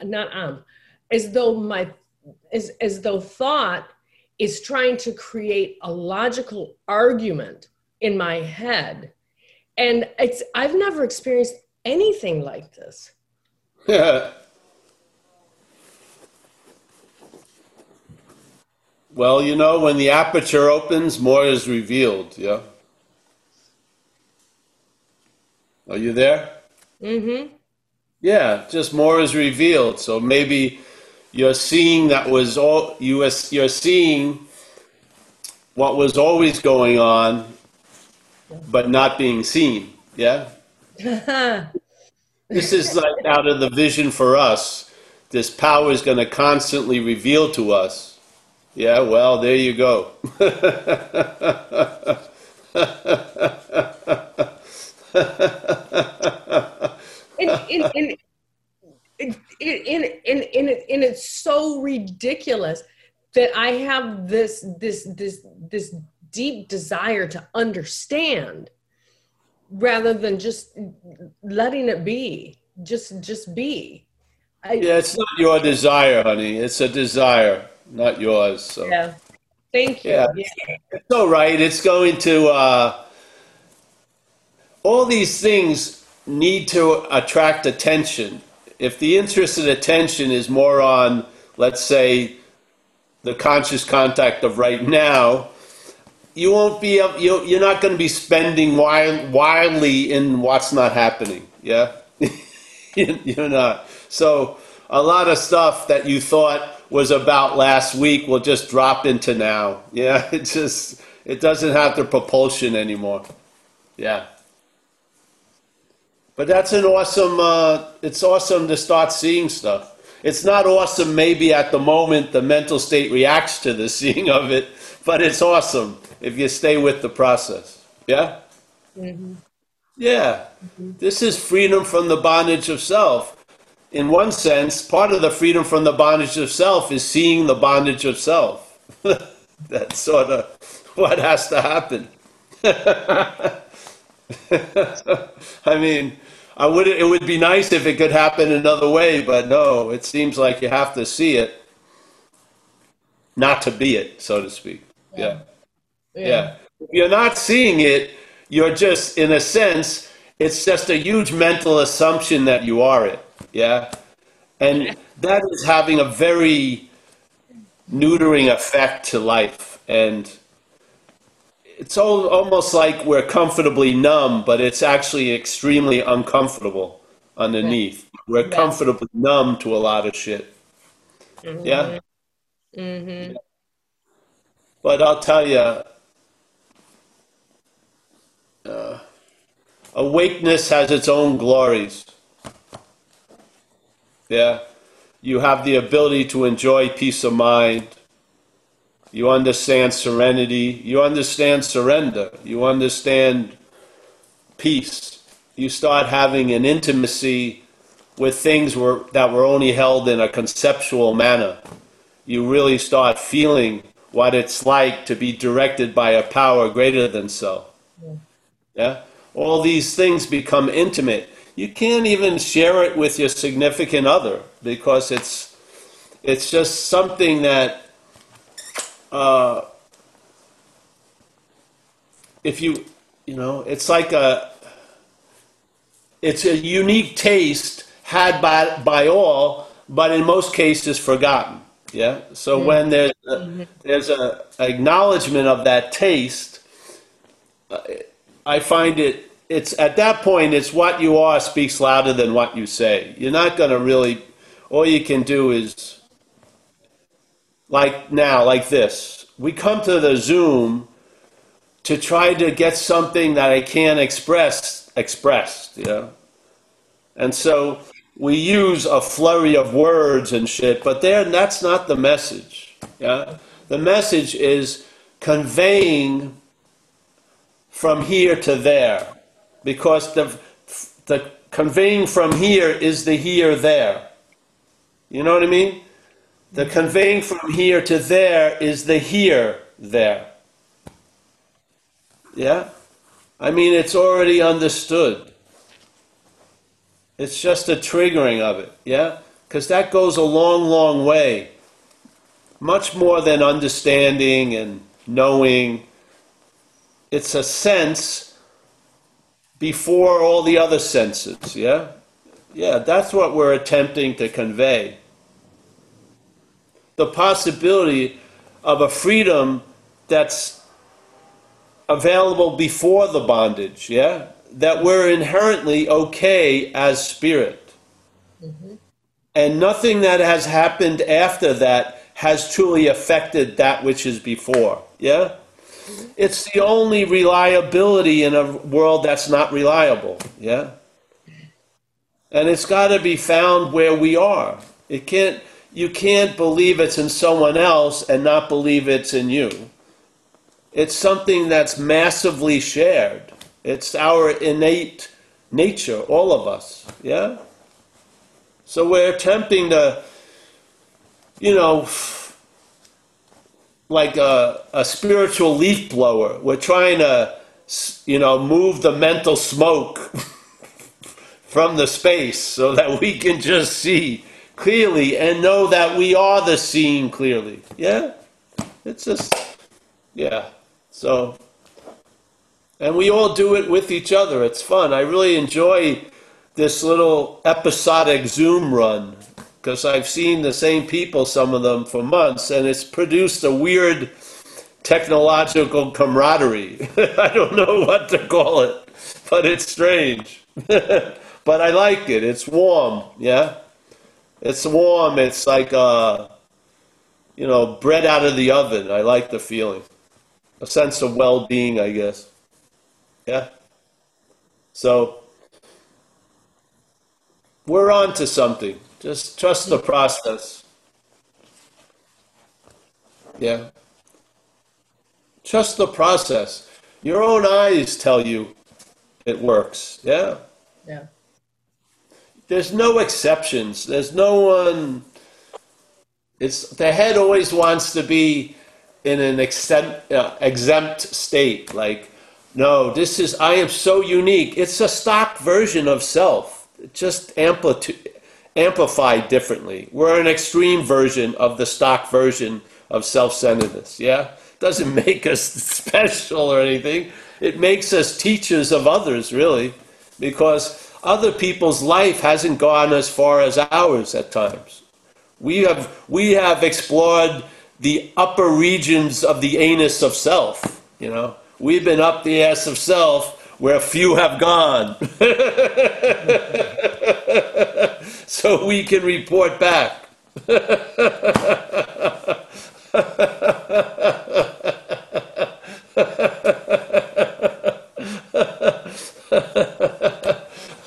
not um as though my as as though thought is trying to create a logical argument in my head. And it's I've never experienced anything like this well, you know, when the aperture opens, more is revealed. Yeah. Are you there? Mm-hmm. Yeah, just more is revealed. So maybe you're seeing that was all you was you're seeing what was always going on, but not being seen. Yeah. This is like out of the vision for us. This power is going to constantly reveal to us. Yeah, well, there you go. and, and, and, and, and, and, and, it, and it's so ridiculous that I have this this this this deep desire to understand rather than just letting it be just just be I, Yeah, it's not your desire, honey. It's a desire, not yours. So yeah. thank you Yeah. it's all right. It's going to. Uh, all these things need to attract attention. If the interest and attention is more on, let's say, the conscious contact of right now, you won't be. You're not going to be spending wildly in what's not happening. Yeah, you're not. So a lot of stuff that you thought was about last week will just drop into now. Yeah, it just it doesn't have the propulsion anymore. Yeah. But that's an awesome. Uh, it's awesome to start seeing stuff. It's not awesome, maybe at the moment the mental state reacts to the seeing of it, but it's awesome if you stay with the process. Yeah. Yeah. This is freedom from the bondage of self. In one sense, part of the freedom from the bondage of self is seeing the bondage of self. That's sort of what has to happen. I mean, I would it would be nice if it could happen another way, but no, it seems like you have to see it not to be it, so to speak. Yeah. Yeah. If you're not seeing it, you're just in a sense, it's just a huge mental assumption that you are it. Yeah. And that is having a very neutering effect to life and it's all, almost like we're comfortably numb, but it's actually extremely uncomfortable underneath. We're Yeah. comfortably numb to a lot of shit. Yeah? Mm-hmm. But I'll tell you, awakeness has its own glories. Yeah? You have the ability to enjoy peace of mind. You understand serenity. You understand surrender. You understand peace. You start having an intimacy with things were, that were only held in a conceptual manner. You really start feeling what it's like to be directed by a power greater than self. Yeah? All these things become intimate. You can't even share it with your significant other because it's it's just something that uh, if you you know it's like a it's a unique taste had by by all but in most cases forgotten. Yeah? So when there's a, there's a acknowledgement of that taste uh, i find it it's at that point it's what you are speaks louder than what you say you're not going to really all you can do is like now like this we come to the zoom to try to get something that i can't express expressed you know and so we use a flurry of words and shit, but there that's not the message. Yeah? The message is conveying from here to there. Because the the conveying from here is the here there. You know what I mean? The conveying from here to there is the here there. Yeah? I mean, it's already understood. It's just a triggering of it, yeah? Because that goes a long, long way. Much more than understanding and knowing. It's a sense before all the other senses, yeah? Yeah, that's what we're attempting to convey. The possibility of a freedom that's available before the bondage, yeah? That we're inherently okay as spirit. Mm-hmm. And nothing that has happened after that has truly affected that which is before, yeah? It's the only reliability in a world that's not reliable, yeah? And it's got to be found where we are. It can't you can't believe it's in someone else and not believe it's in you. It's something that's massively shared. It's our innate nature, all of us. Yeah? So we're attempting to, you know, like a, a spiritual leaf blower. We're trying to, you know, move the mental smoke from the space so that we can just see clearly and know that we are the seeing clearly. Yeah? It's just, yeah. So, and we all do it with each other. It's fun. I really enjoy this little episodic Zoom run because I've seen the same people, some of them, for months, and it's produced a weird technological camaraderie. I don't know what to call it, but it's strange. but I like it. It's warm, yeah? It's warm. It's like, uh, you know, bread out of the oven. I like the feeling a sense of well-being, I guess. Yeah. So we're on to something. Just trust the process. Yeah. Trust the process. Your own eyes tell you it works. Yeah. Yeah. There's no exceptions. There's no one. It's the head always wants to be in an exempt, uh, exempt state. Like, no, this is I am so unique. It's a stock version of self, just amplitude, amplified differently. We're an extreme version of the stock version of self-centeredness. Yeah, doesn't make us special or anything. It makes us teachers of others, really, because other people's life hasn't gone as far as ours at times. We have, we have explored the upper regions of the anus of self, you know. We've been up the ass of self where few have gone. so we can report back.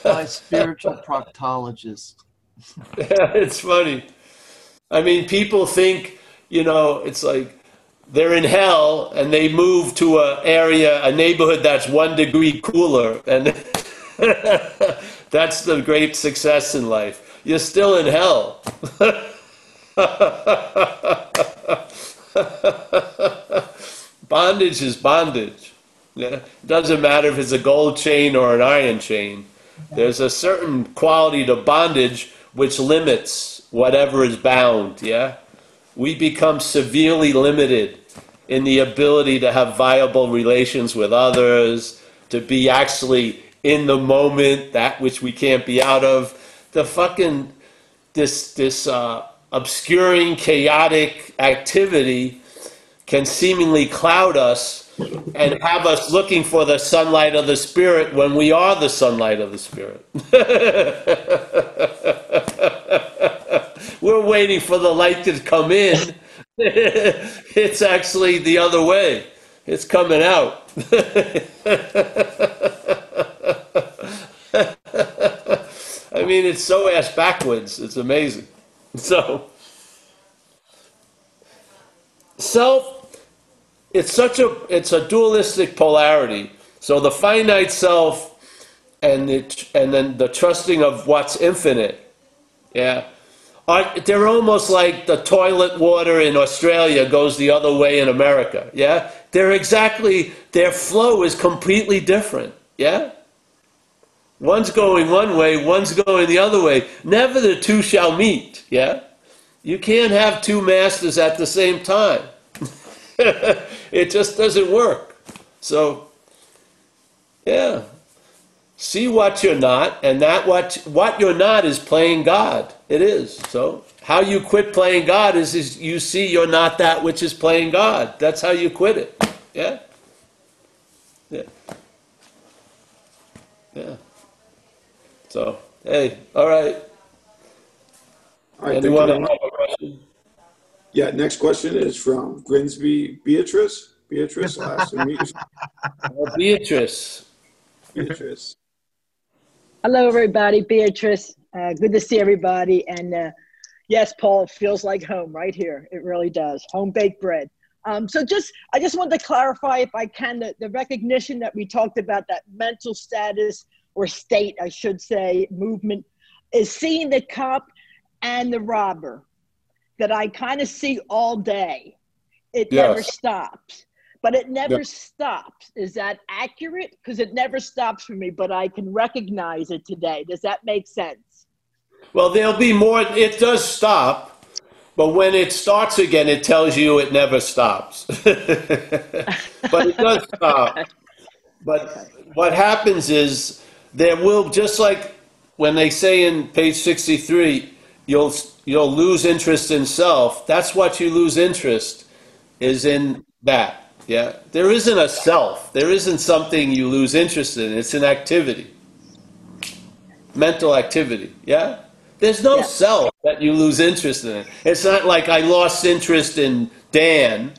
My spiritual proctologist. Yeah, it's funny. I mean, people think, you know, it's like they're in hell and they move to a area, a neighborhood that's one degree cooler, and that's the great success in life. You're still in hell. bondage is bondage. Yeah? It doesn't matter if it's a gold chain or an iron chain. There's a certain quality to bondage which limits whatever is bound, yeah? We become severely limited in the ability to have viable relations with others, to be actually in the moment, that which we can't be out of. The fucking, this, this uh, obscuring, chaotic activity can seemingly cloud us and have us looking for the sunlight of the Spirit when we are the sunlight of the Spirit. We're waiting for the light to come in. it's actually the other way. It's coming out. I mean, it's so ass backwards. It's amazing. So, self, it's such a, it's a dualistic polarity. So the finite self and the, and then the trusting of what's infinite. Yeah. Are, they're almost like the toilet water in Australia goes the other way in America. Yeah. They're exactly, their flow is completely different. Yeah. One's going one way, one's going the other way. Never the two shall meet. Yeah? You can't have two masters at the same time. it just doesn't work. So, yeah. See what you're not, and that what what you're not is playing God. It is. So, how you quit playing God is, is you see you're not that which is playing God. That's how you quit it. Yeah? Yeah. Yeah. So, hey, all right. All right, thank you Anyone have a question? Yeah, next question is from Grinsby Beatrice. Beatrice, I'll ask you to. Oh, Beatrice. Beatrice. Hello, everybody. Beatrice. Uh, good to see everybody. And uh, yes, Paul, feels like home right here. It really does. Home baked bread. Um, so just, I just wanted to clarify, if I can, the, the recognition that we talked about, that mental status or state, I should say, movement, is seeing the cop and the robber that I kind of see all day. It never stops. But it never Yeah. stops. Is that accurate? Because it never stops for me, but I can recognize it today. Does that make sense? Well, there'll be more. It does stop, but when it starts again, it tells you it never stops. but it does stop. But what happens is there will just like when they say in page 63, you'll you'll lose interest in self. That's what you lose interest is in that. Yeah, there isn't a self. There isn't something you lose interest in. It's an activity, mental activity. Yeah. There's no Yeah. self that you lose interest in. It's not like I lost interest in Dan,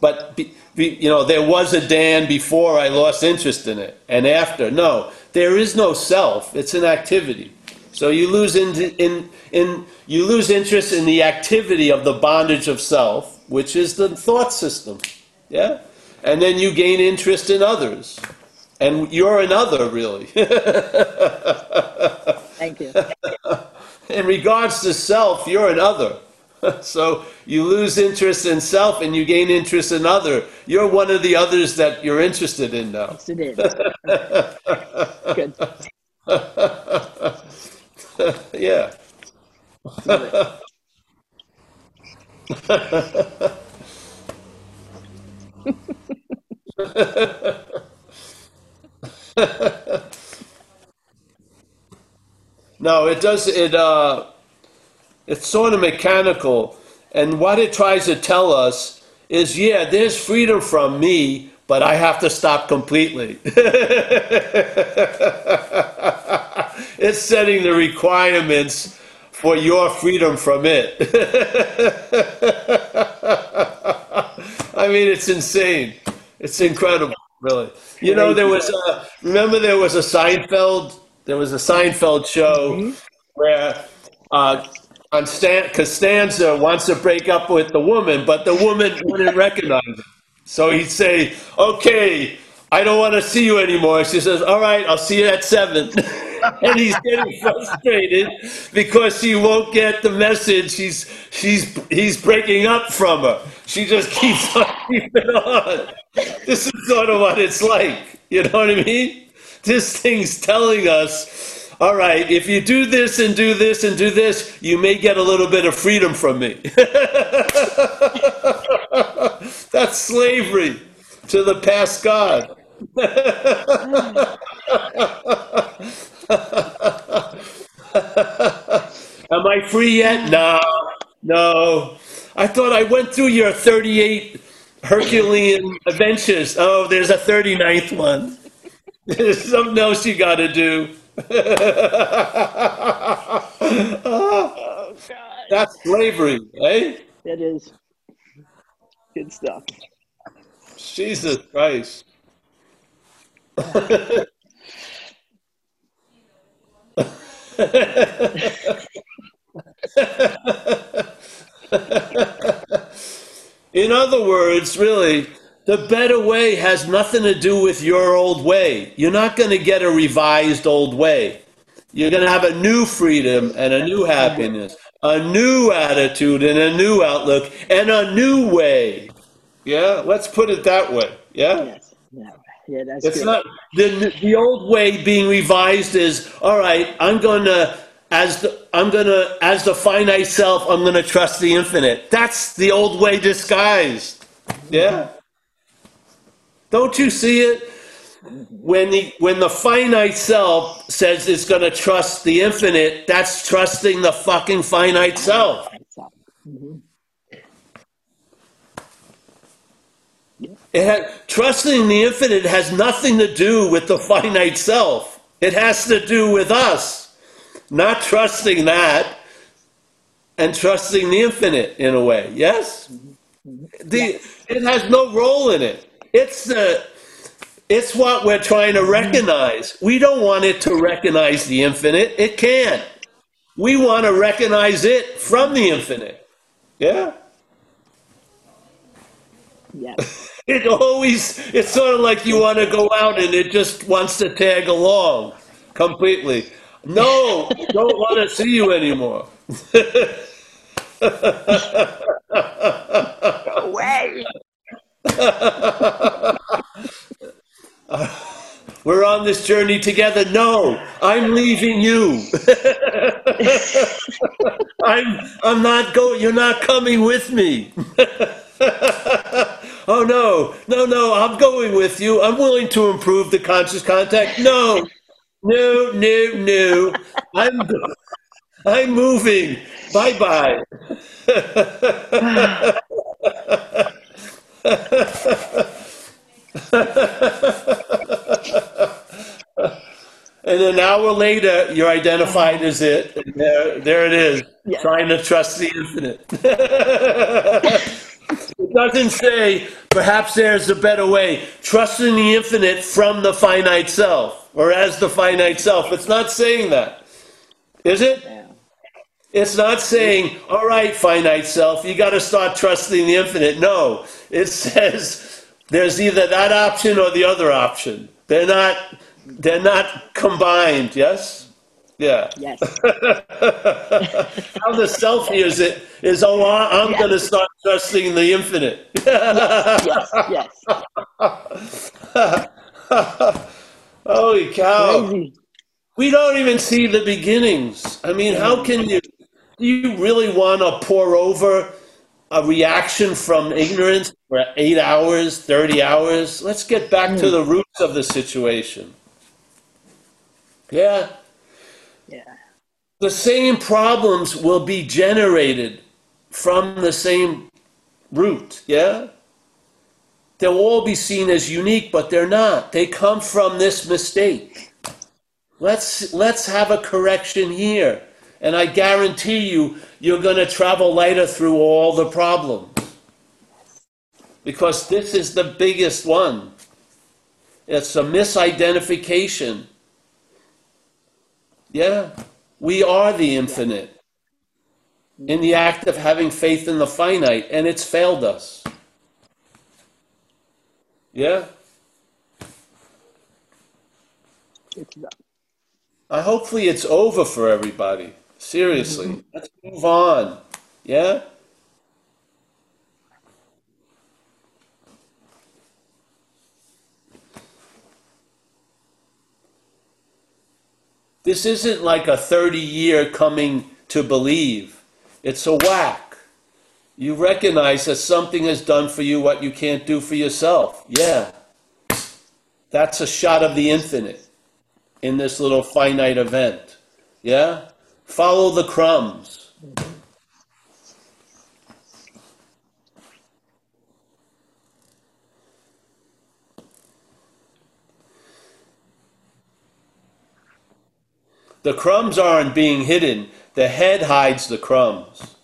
but be, be, you know there was a Dan before I lost interest in it, and after. No, there is no self. It's an activity. So you lose in, in, in you lose interest in the activity of the bondage of self, which is the thought system. Yeah, and then you gain interest in others, and you're another, really. Thank you. in regards to self, you're an other. So you lose interest in self and you gain interest in other. You're one of the others that you're interested in now. Yes, it is. Good. Yeah. No, it does. It uh, it's sort of mechanical, and what it tries to tell us is, yeah, there's freedom from me, but I have to stop completely. it's setting the requirements for your freedom from it. I mean, it's insane. It's incredible, really. You know, there was a, remember there was a Seinfeld, there was a Seinfeld show where uh, Costanza wants to break up with the woman, but the woman wouldn't recognize him. So he'd say, okay, I don't want to see you anymore. She says, all right, I'll see you at seven. and he's getting frustrated because she won't get the message. She's, she's, he's breaking up from her. She just keeps on keeping on. This is sort of what it's like. You know what I mean? This thing's telling us, all right, if you do this and do this and do this, you may get a little bit of freedom from me. That's slavery to the past God. Am I free yet? No, no. I thought I went through your 38 Herculean adventures. Oh, there's a 39th one. There's something else you got to do. Oh, God. That's slavery, eh? It is. Good stuff. Jesus Christ. In other words, really, the better way has nothing to do with your old way. You're not going to get a revised old way. You're going to have a new freedom and a new happiness, a new attitude and a new outlook, and a new way. Yeah, let's put it that way. Yeah? Yes. Yeah. Yeah, that's It's good. not the the old way being revised is all right. I'm gonna as the I'm gonna as the finite self. I'm gonna trust the infinite. That's the old way disguised. Yeah. Mm-hmm. Don't you see it? When the when the finite self says it's gonna trust the infinite, that's trusting the fucking finite self. It ha trusting the infinite has nothing to do with the finite self. It has to do with us. Not trusting that and trusting the infinite in a way. Yes? Mm-hmm. The, it has no role in it. It's the it's what we're trying to recognize. We don't want it to recognize the infinite. It can't. We want to recognize it from the infinite. Yeah? Yes. It always, it's sort of like you want to go out and it just wants to tag along completely. No, don't want to see you anymore. Go Away. We're on this journey together. No, I'm leaving you. I'm, I'm not going, you're not coming with me. oh no, no, no, I'm going with you. I'm willing to improve the conscious contact. No, no, no, no. I'm, I'm moving. Bye bye. And an hour later, you're identified as it. And there, there it is, Yeah. trying to trust the infinite. it doesn't say, perhaps there's a better way. Trusting the infinite from the finite self, or as the finite self. It's not saying that. Is it? It's not saying, all right, finite self, you got to start trusting the infinite. No, it says there's either that option or the other option. They're not. They're not combined. Yes. Yeah. Yes. How the self hears it is, oh, I'm Yeah. going to start trusting the infinite. yes. Yes. Holy cow. Crazy. We don't even see the beginnings. I mean, how can you? Do you really want to pore over a reaction from ignorance for eight hours, 30 hours? Let's get back to hmm. the roots of the situation. Yeah. Yeah. The same problems will be generated from the same root. Yeah. They'll all be seen as unique, but they're not. They come from this mistake. Let's let's have a correction here. And I guarantee you you're going to travel lighter through all the problems. Because this is the biggest one. It's a misidentification. Yeah. We are the infinite. In the act of having faith in the finite and it's failed us. Yeah. I hopefully it's over for everybody. Seriously, mm-hmm. let's move on. Yeah. This isn't like a 30 year coming to believe. It's a whack. You recognize that something has done for you what you can't do for yourself. Yeah. That's a shot of the infinite in this little finite event. Yeah? Follow the crumbs. The crumbs aren't being hidden, the head hides the crumbs.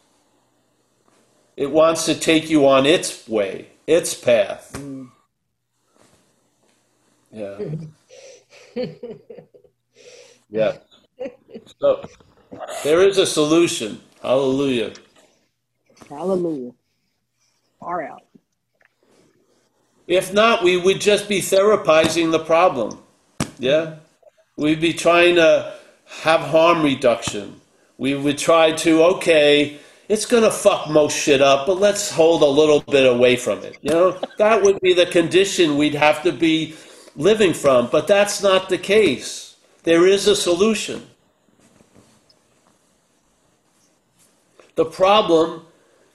It wants to take you on its way, its path. Yeah. Mm. Yeah. So there is a solution. Hallelujah. hallelujah. Far out. If not, we would just be therapizing the problem. Yeah? We'd be trying to have harm reduction. We would try to, okay, it's going to fuck most shit up, but let's hold a little bit away from it. You know, that would be the condition we'd have to be living from, but that's not the case. There is a solution. The problem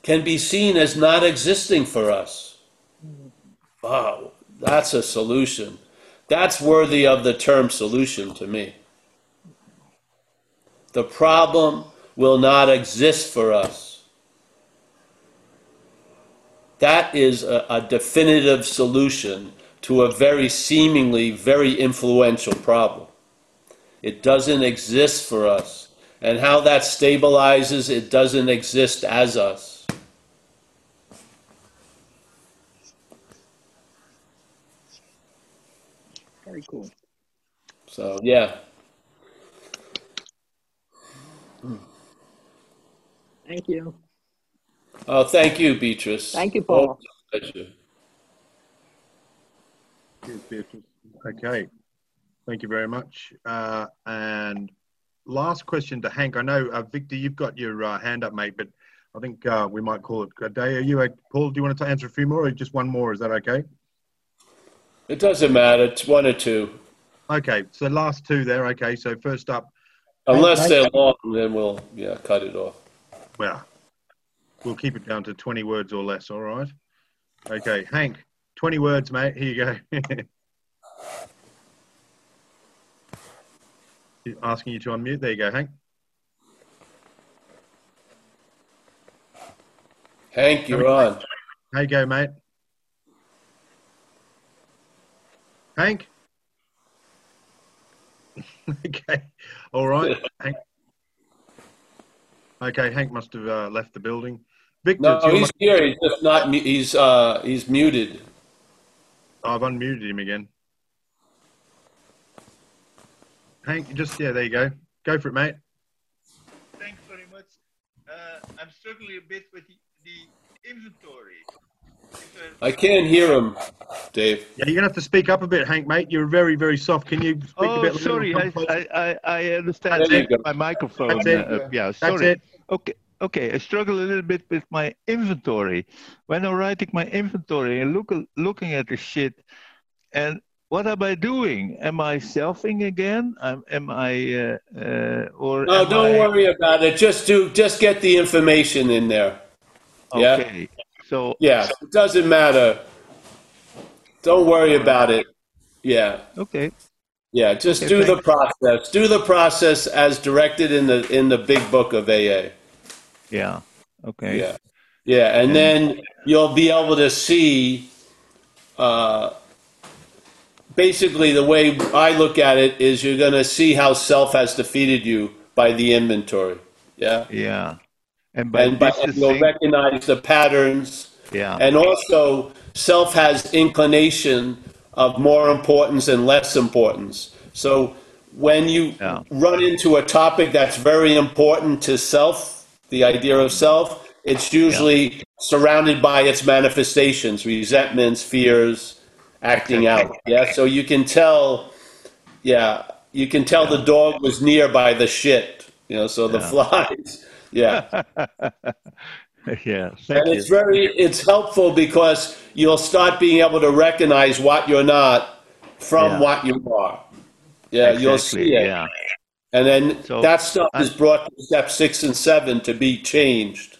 can be seen as not existing for us. Wow, that's a solution. That's worthy of the term solution to me. The problem will not exist for us. That is a, a definitive solution to a very seemingly very influential problem. It doesn't exist for us. And how that stabilizes, it doesn't exist as us. Very cool. So, yeah. Thank you. Oh, thank you, Beatrice. Thank you, Paul. Always a pleasure. Cheers, Beatrice. Okay. Thank you very much. Uh, and last question to Hank. I know, uh, Victor, you've got your uh, hand up, mate, but I think uh, we might call it a day. Are you, uh, Paul, do you want to answer a few more or just one more? Is that okay? It doesn't matter. It's one or two. Okay. So last two there. Okay. So first up, Unless they're long, then we'll, yeah, cut it off. well, we'll keep it down to 20 words or less. All right. Okay. Hank, 20 words, mate. Here you go. Asking you to unmute. There you go, Hank. Hank, you're on. How you go, mate? Hank? okay. All right. Hank. Okay, Hank must have uh, left the building. Victor, No, he's here. He's just not. He's uh, he's muted. I've unmuted him again. Hank, just yeah, there you go. Go for it, mate. Thanks very much. Uh, I'm struggling a bit with the, the inventory. I can't hear him. Dave. Yeah, you're gonna have to speak up a bit, Hank, mate. You're very, very soft. Can you speak a Oh, bit? sorry. I, I, I I understand There you go. my microphone. That's it. uh, yeah, That's sorry. it. Okay, okay. I struggle a little bit with my inventory. When I'm writing my inventory and look, looking at the shit, and what am I doing? Am I selfing again? Am, am I, uh, uh, or No, don't I- worry about it. Just do. Just get the information in there. Yeah. Okay. So Yeah, it doesn't matter. Don't worry about it. Yeah, okay. yeah. Just Okay, do the process. Do the process as directed in the in the big book of AA. Yeah. Okay. Yeah, yeah, and then you'll be able to see. Uh, basically, the way I look at it is, you're going to see how self has defeated you by the inventory. Yeah, Yeah. And by and, by, and you'll thing, recognize the patterns. yeah. And also, self has inclination of more importance and less importance. So when you Yeah. run into a topic that's very important to self, the idea of self, it's usually surrounded by its manifestations, resentments, fears, acting out. Yeah. So you can tell, yeah, you can tell the dog was near by the shit, you know, so the Yeah. flies. Yeah. yeah. Thank And you. it's very it's helpful because you'll start being able to recognize what you're not from Yeah. what you are. Yeah, you'll see it. Yeah. And then So, that stuff I- is brought to step six and seven to be changed.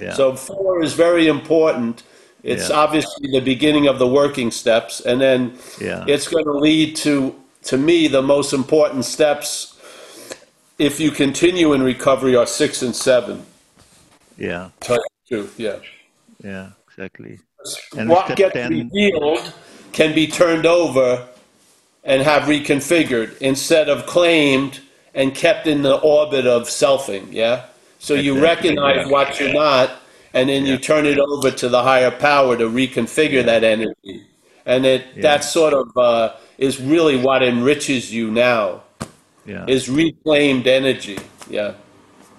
Yeah. So four is very important. It's Yeah. obviously the beginning of the working steps, and then Yeah. it's going to lead to, to me, the most important steps. If you continue in recovery, are six and seven. yeah. You yeah. Yeah. Exactly. And what gets 10 revealed can be turned over and have reconfigured instead of claimed and kept in the orbit of selfing. Yeah. So you recognize yeah. what you're not, and then you turn it over to the higher power to reconfigure that energy, and it Yeah. that sort of uh, is really what enriches you now Yeah. is reclaimed energy. Yeah.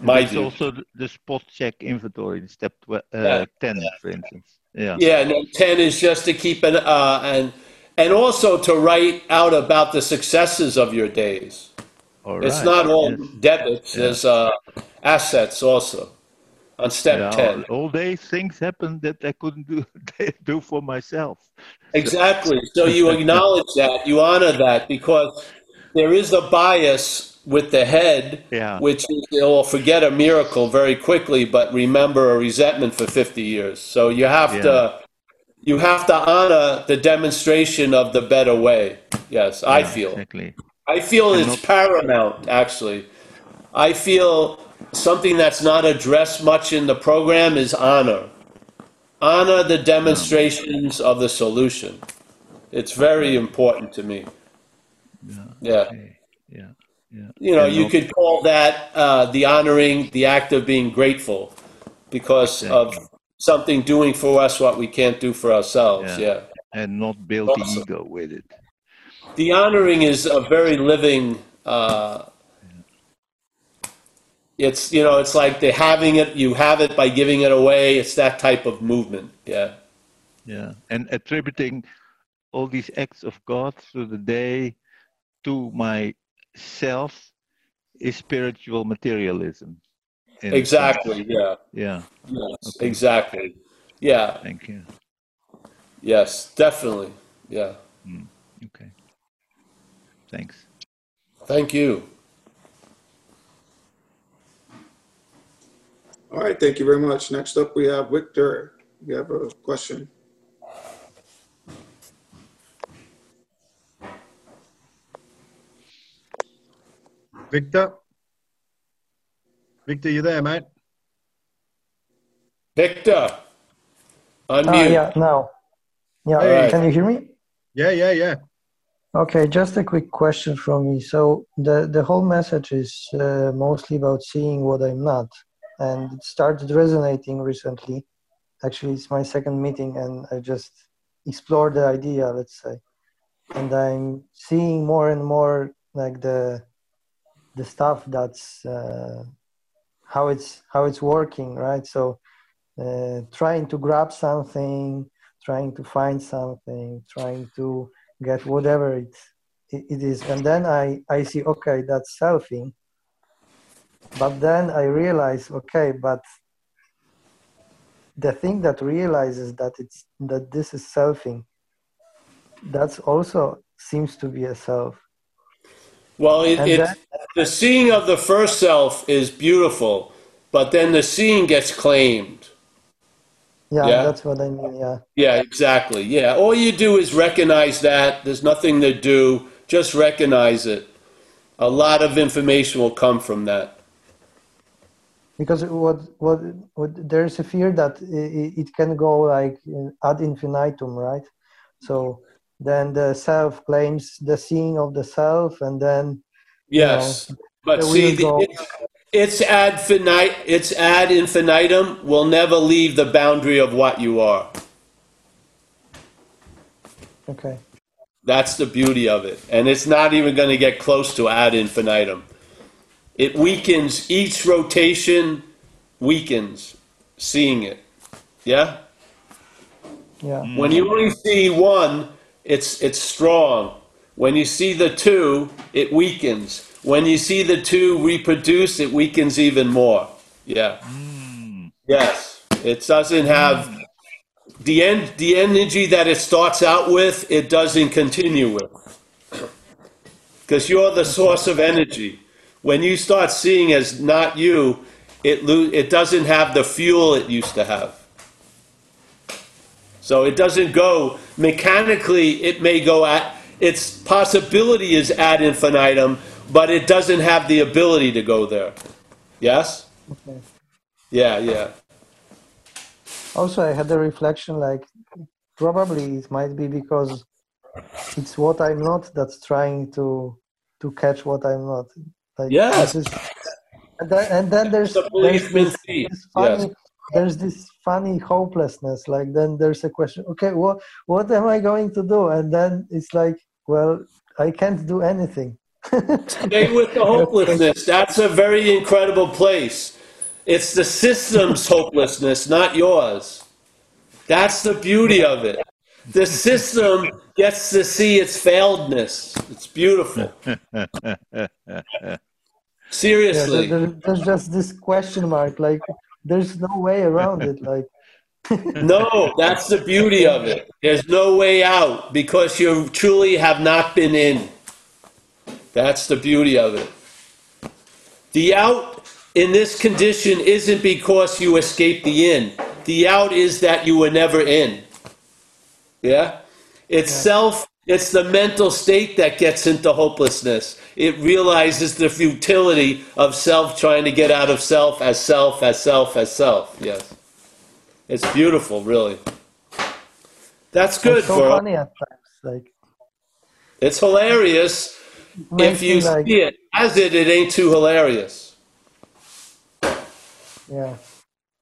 My It's also the- spot check inventory in step uh, Yeah. 10, for instance. Yeah. Yeah, and then ten is just to keep an uh, and and also to write out about the successes of your days. All It's right. not all Yes. debits. There's uh, assets also on step Yeah, ten. all, all day things happen that I couldn't do do for myself. Exactly. So you acknowledge that, you honor that, because there is a bias with the head, Yeah. which is they'll forget a miracle very quickly, but remember a resentment for 50 years. So you have Yeah. to you have to honor the demonstration of the better way. Yes, I feel. exactly. I feel it's paramount, actually. I feel something that's not addressed much in the program is honor. Honor the demonstrations of the solution. It's very important to me. Yeah. Okay. Yeah. Yeah. You know, And you could call that uh, the honoring, the act of being grateful because of something doing for us what we can't do for ourselves. Yeah. yeah. and not build Awesome. the ego with it. the honoring is a very living uh, it's you know it's like the having it you have it by giving it away it's that type of movement yeah Yeah. And attributing all these acts of God through the day to myself is spiritual materialism. exactly yeah Yeah. yes Okay. exactly yeah Thank you. yes definitely yeah hmm. Okay. Thanks. thank you All right, thank you very much. Next up, we have Victor. You have a question. Victor? Victor, you there, mate? victor unmute Ah, yeah, now. Yeah, Hey. can you hear me? Yeah, yeah, yeah. Okay, just a quick question from me. So the the whole message is uh, mostly about seeing what I'm not, and it started resonating recently. Actually, it's my second meeting, and I just explored the idea, let's say, and I'm seeing more and more like the the stuff that's uh, how it's how it's working, right? So uh, trying to grab something, trying to find something, trying to get whatever it, it, is. And then I, I see, okay, that's selfing. But then I realize, okay, but the thing that realizes that it's that this is selfing, that's also seems to be a self. Well, it, And it, then- uh, the seeing of the first self is beautiful, but then the seeing gets claimed. Yeah, Yeah. that's what I mean. Yeah. Yeah, exactly. Yeah, all you do is recognize that. There's nothing to do. Just recognize it. A lot of information will come from that. Because what what, what there's a fear that it, it can go like ad infinitum right so then the self claims the seeing of the self and then Yes, but the see, the, it's, it's ad finite. It's ad infinitum. Will never leave the boundary of what you are. okay That's the beauty of it, and it's not even going to get close to ad infinitum. It weakens each rotation. Weakens seeing it. Yeah. yeah mm. When you only see one, it's it's strong. When you see the two, it weakens. When you see the two reproduce, it weakens even more. Yeah. Mm. Yes. It doesn't have mm. the end the energy that it starts out with, it doesn't continue with. Because you're the source of energy. When you start seeing as not you, it lo- it doesn't have the fuel it used to have. So it doesn't go mechanically. It may go at its possibility is ad infinitum, but it doesn't have the ability to go there. Yes. okay Yeah. Yeah. also i had a reflection like probably it might be because it's what i'm not that's trying to to catch what i'm not like Yes. is, and, then, and then there's, The there's this, this Yes. funny there's this funny hopelessness like then there's a question okay what what am i going to do and then it's like well i can't do anything Stay with the hopelessness. That's a very incredible place. It's the system's hopelessness, not yours. That's the beauty of it. The system gets to see its failedness. It's beautiful. Seriously. there, there- there's just this question mark like there's no way around it like No, that's the beauty of it. There's no way out because you truly have not been in. That's the beauty of it. The out in this condition isn't because you escaped the in. The out is that you were never in. Yeah? It's self, it's the mental state that gets into hopelessness. It realizes the futility of self trying to get out of self as self, as self, as self. Yes. It's beautiful, really. That's good it's so for funny at times like It's hilarious. If you like see it as it, it ain't too hilarious. yeah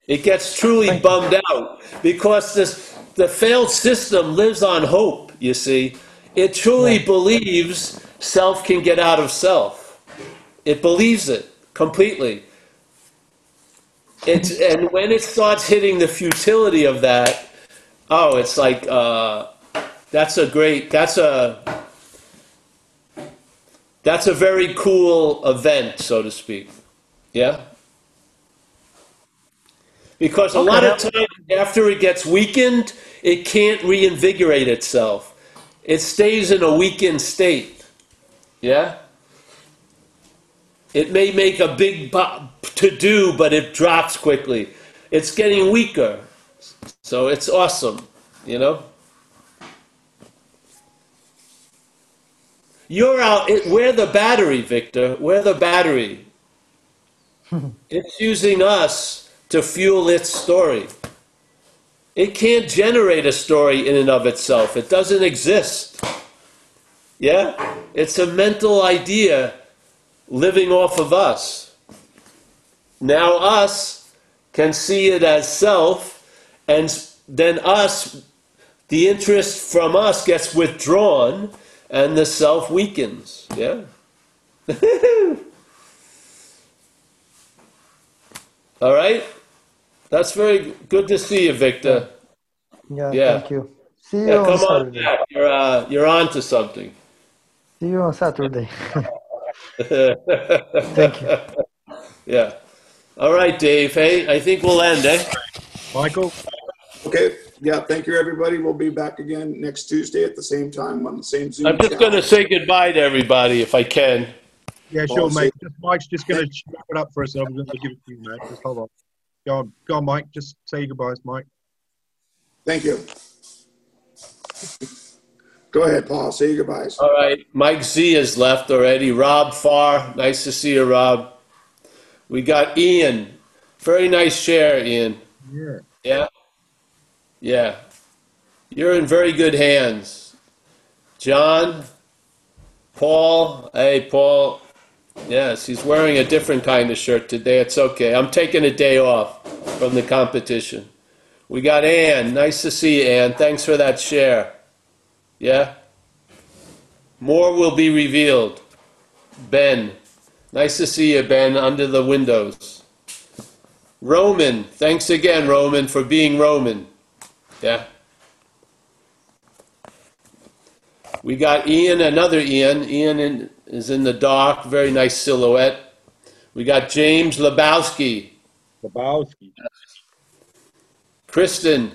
It gets truly bummed out because this the failed system lives on hope, you see. It truly believes self can get out of self. It believes it completely. It's and when it starts hitting the futility of that, oh, it's like uh, that's a great that's a that's a very cool event, so to speak. Yeah. Because a Okay, lot of times after it gets weakened, it can't reinvigorate itself. It stays in a weakened state. Yeah? It may make a big to do, but it drops quickly. It's getting weaker. So it's awesome, you know? You're out, it, we're the battery, Victor. We're the battery. it's using us to fuel its story. It can't generate a story in and of itself, it doesn't exist. Yeah? It's a mental idea living off of us. Now, us can see it as self, and then us, the interest from us gets withdrawn, and the self weakens. Yeah? All right? That's very good to see you, Victor. Yeah, Yeah. thank you. See you Yeah, on come on Saturday. back. You're, uh, you're on to something. See you on Saturday. Thank you. Yeah. All right, Dave. Hey, I think we'll end, eh? Michael? Okay, yeah, thank you, everybody. We'll be back again next Tuesday at the same time on the same Zoom. I'm just going to say goodbye to everybody if I can. Yeah, sure, say- mate. Just, Mike's just going to wrap it up for us. and I'm going to give it to you, mate. Just hold on. Go on, go on, Mike. Just say your goodbyes, Mike. Thank you. Go ahead, Paul. Say your goodbyes. All right. Mike Z has left already. Rob Farr. Nice to see you, Rob. We got Ian. Very nice share, Ian. Yeah. Yeah. Yeah. You're in very good hands. John, Paul. Hey, Paul. Yes, he's wearing a different kind of shirt today. It's okay. I'm taking a day off from the competition. We got Ann. Nice to see you, Ann. Thanks for that share. Yeah? More will be revealed. Ben. Nice to see you, Ben, under the windows. Roman. Thanks again, Roman, for being Roman. Yeah? We got Ian, another Ian. Ian in, is in the dark, very nice silhouette. We got James Lebowski. Lebowski. Kristen,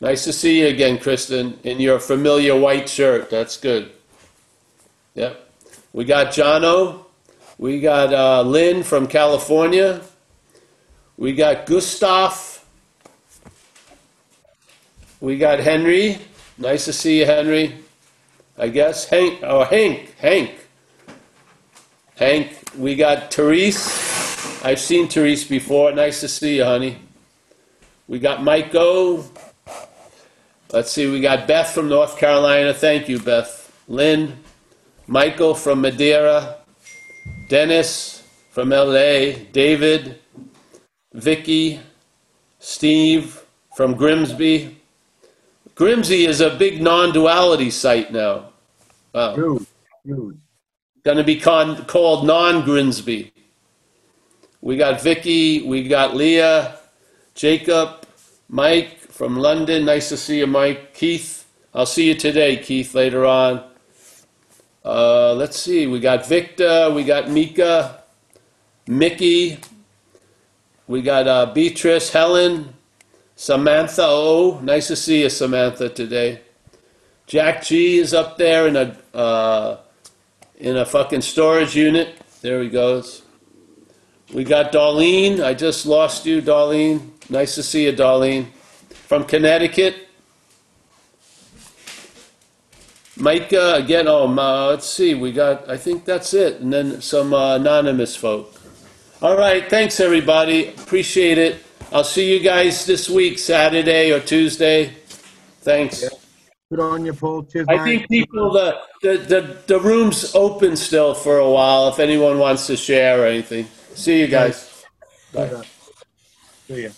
nice to see you again, Kristen, in your familiar white shirt. That's good. Yep. We got Jono. We got uh, Lynn from California. We got Gustav. We got Henry. Nice to see you, Henry. I guess Hank. Oh, Hank. Hank. Hank. We got Therese. I've seen Therese before. Nice to see you, honey. We got O. Let's see, we got Beth from North Carolina. Thank you, Beth. Lynn. Michael from Madeira. Dennis from LA. David. Vicky. Steve from Grimsby. Grimsby is a big non duality site now. Wow. Huge. Huge. Going to be con- called non Grinsby. We got Vicky. We got Leah. Jacob, Mike from London. Nice to see you, Mike. Keith, I'll see you today, Keith, later on. Uh, let's see. We got Victor. We got Mika, Mickey. We got uh, Beatrice, Helen, Samantha O. Nice to see you, Samantha, today. Jack G is up there in a uh, in a fucking storage unit. There he goes. We got Darlene. I just lost you, Darlene. Nice to see you, Darlene. From Connecticut. Micah, again, oh, uh, let's see. We got, I think that's it. And then some uh, anonymous folk. All right. Thanks, everybody. Appreciate it. I'll see you guys this week, Saturday or Tuesday. Thanks. On you, Paul. Cheers, I think people, the, the, the, the room's open still for a while if anyone wants to share or anything. See you guys. Do that. See ya.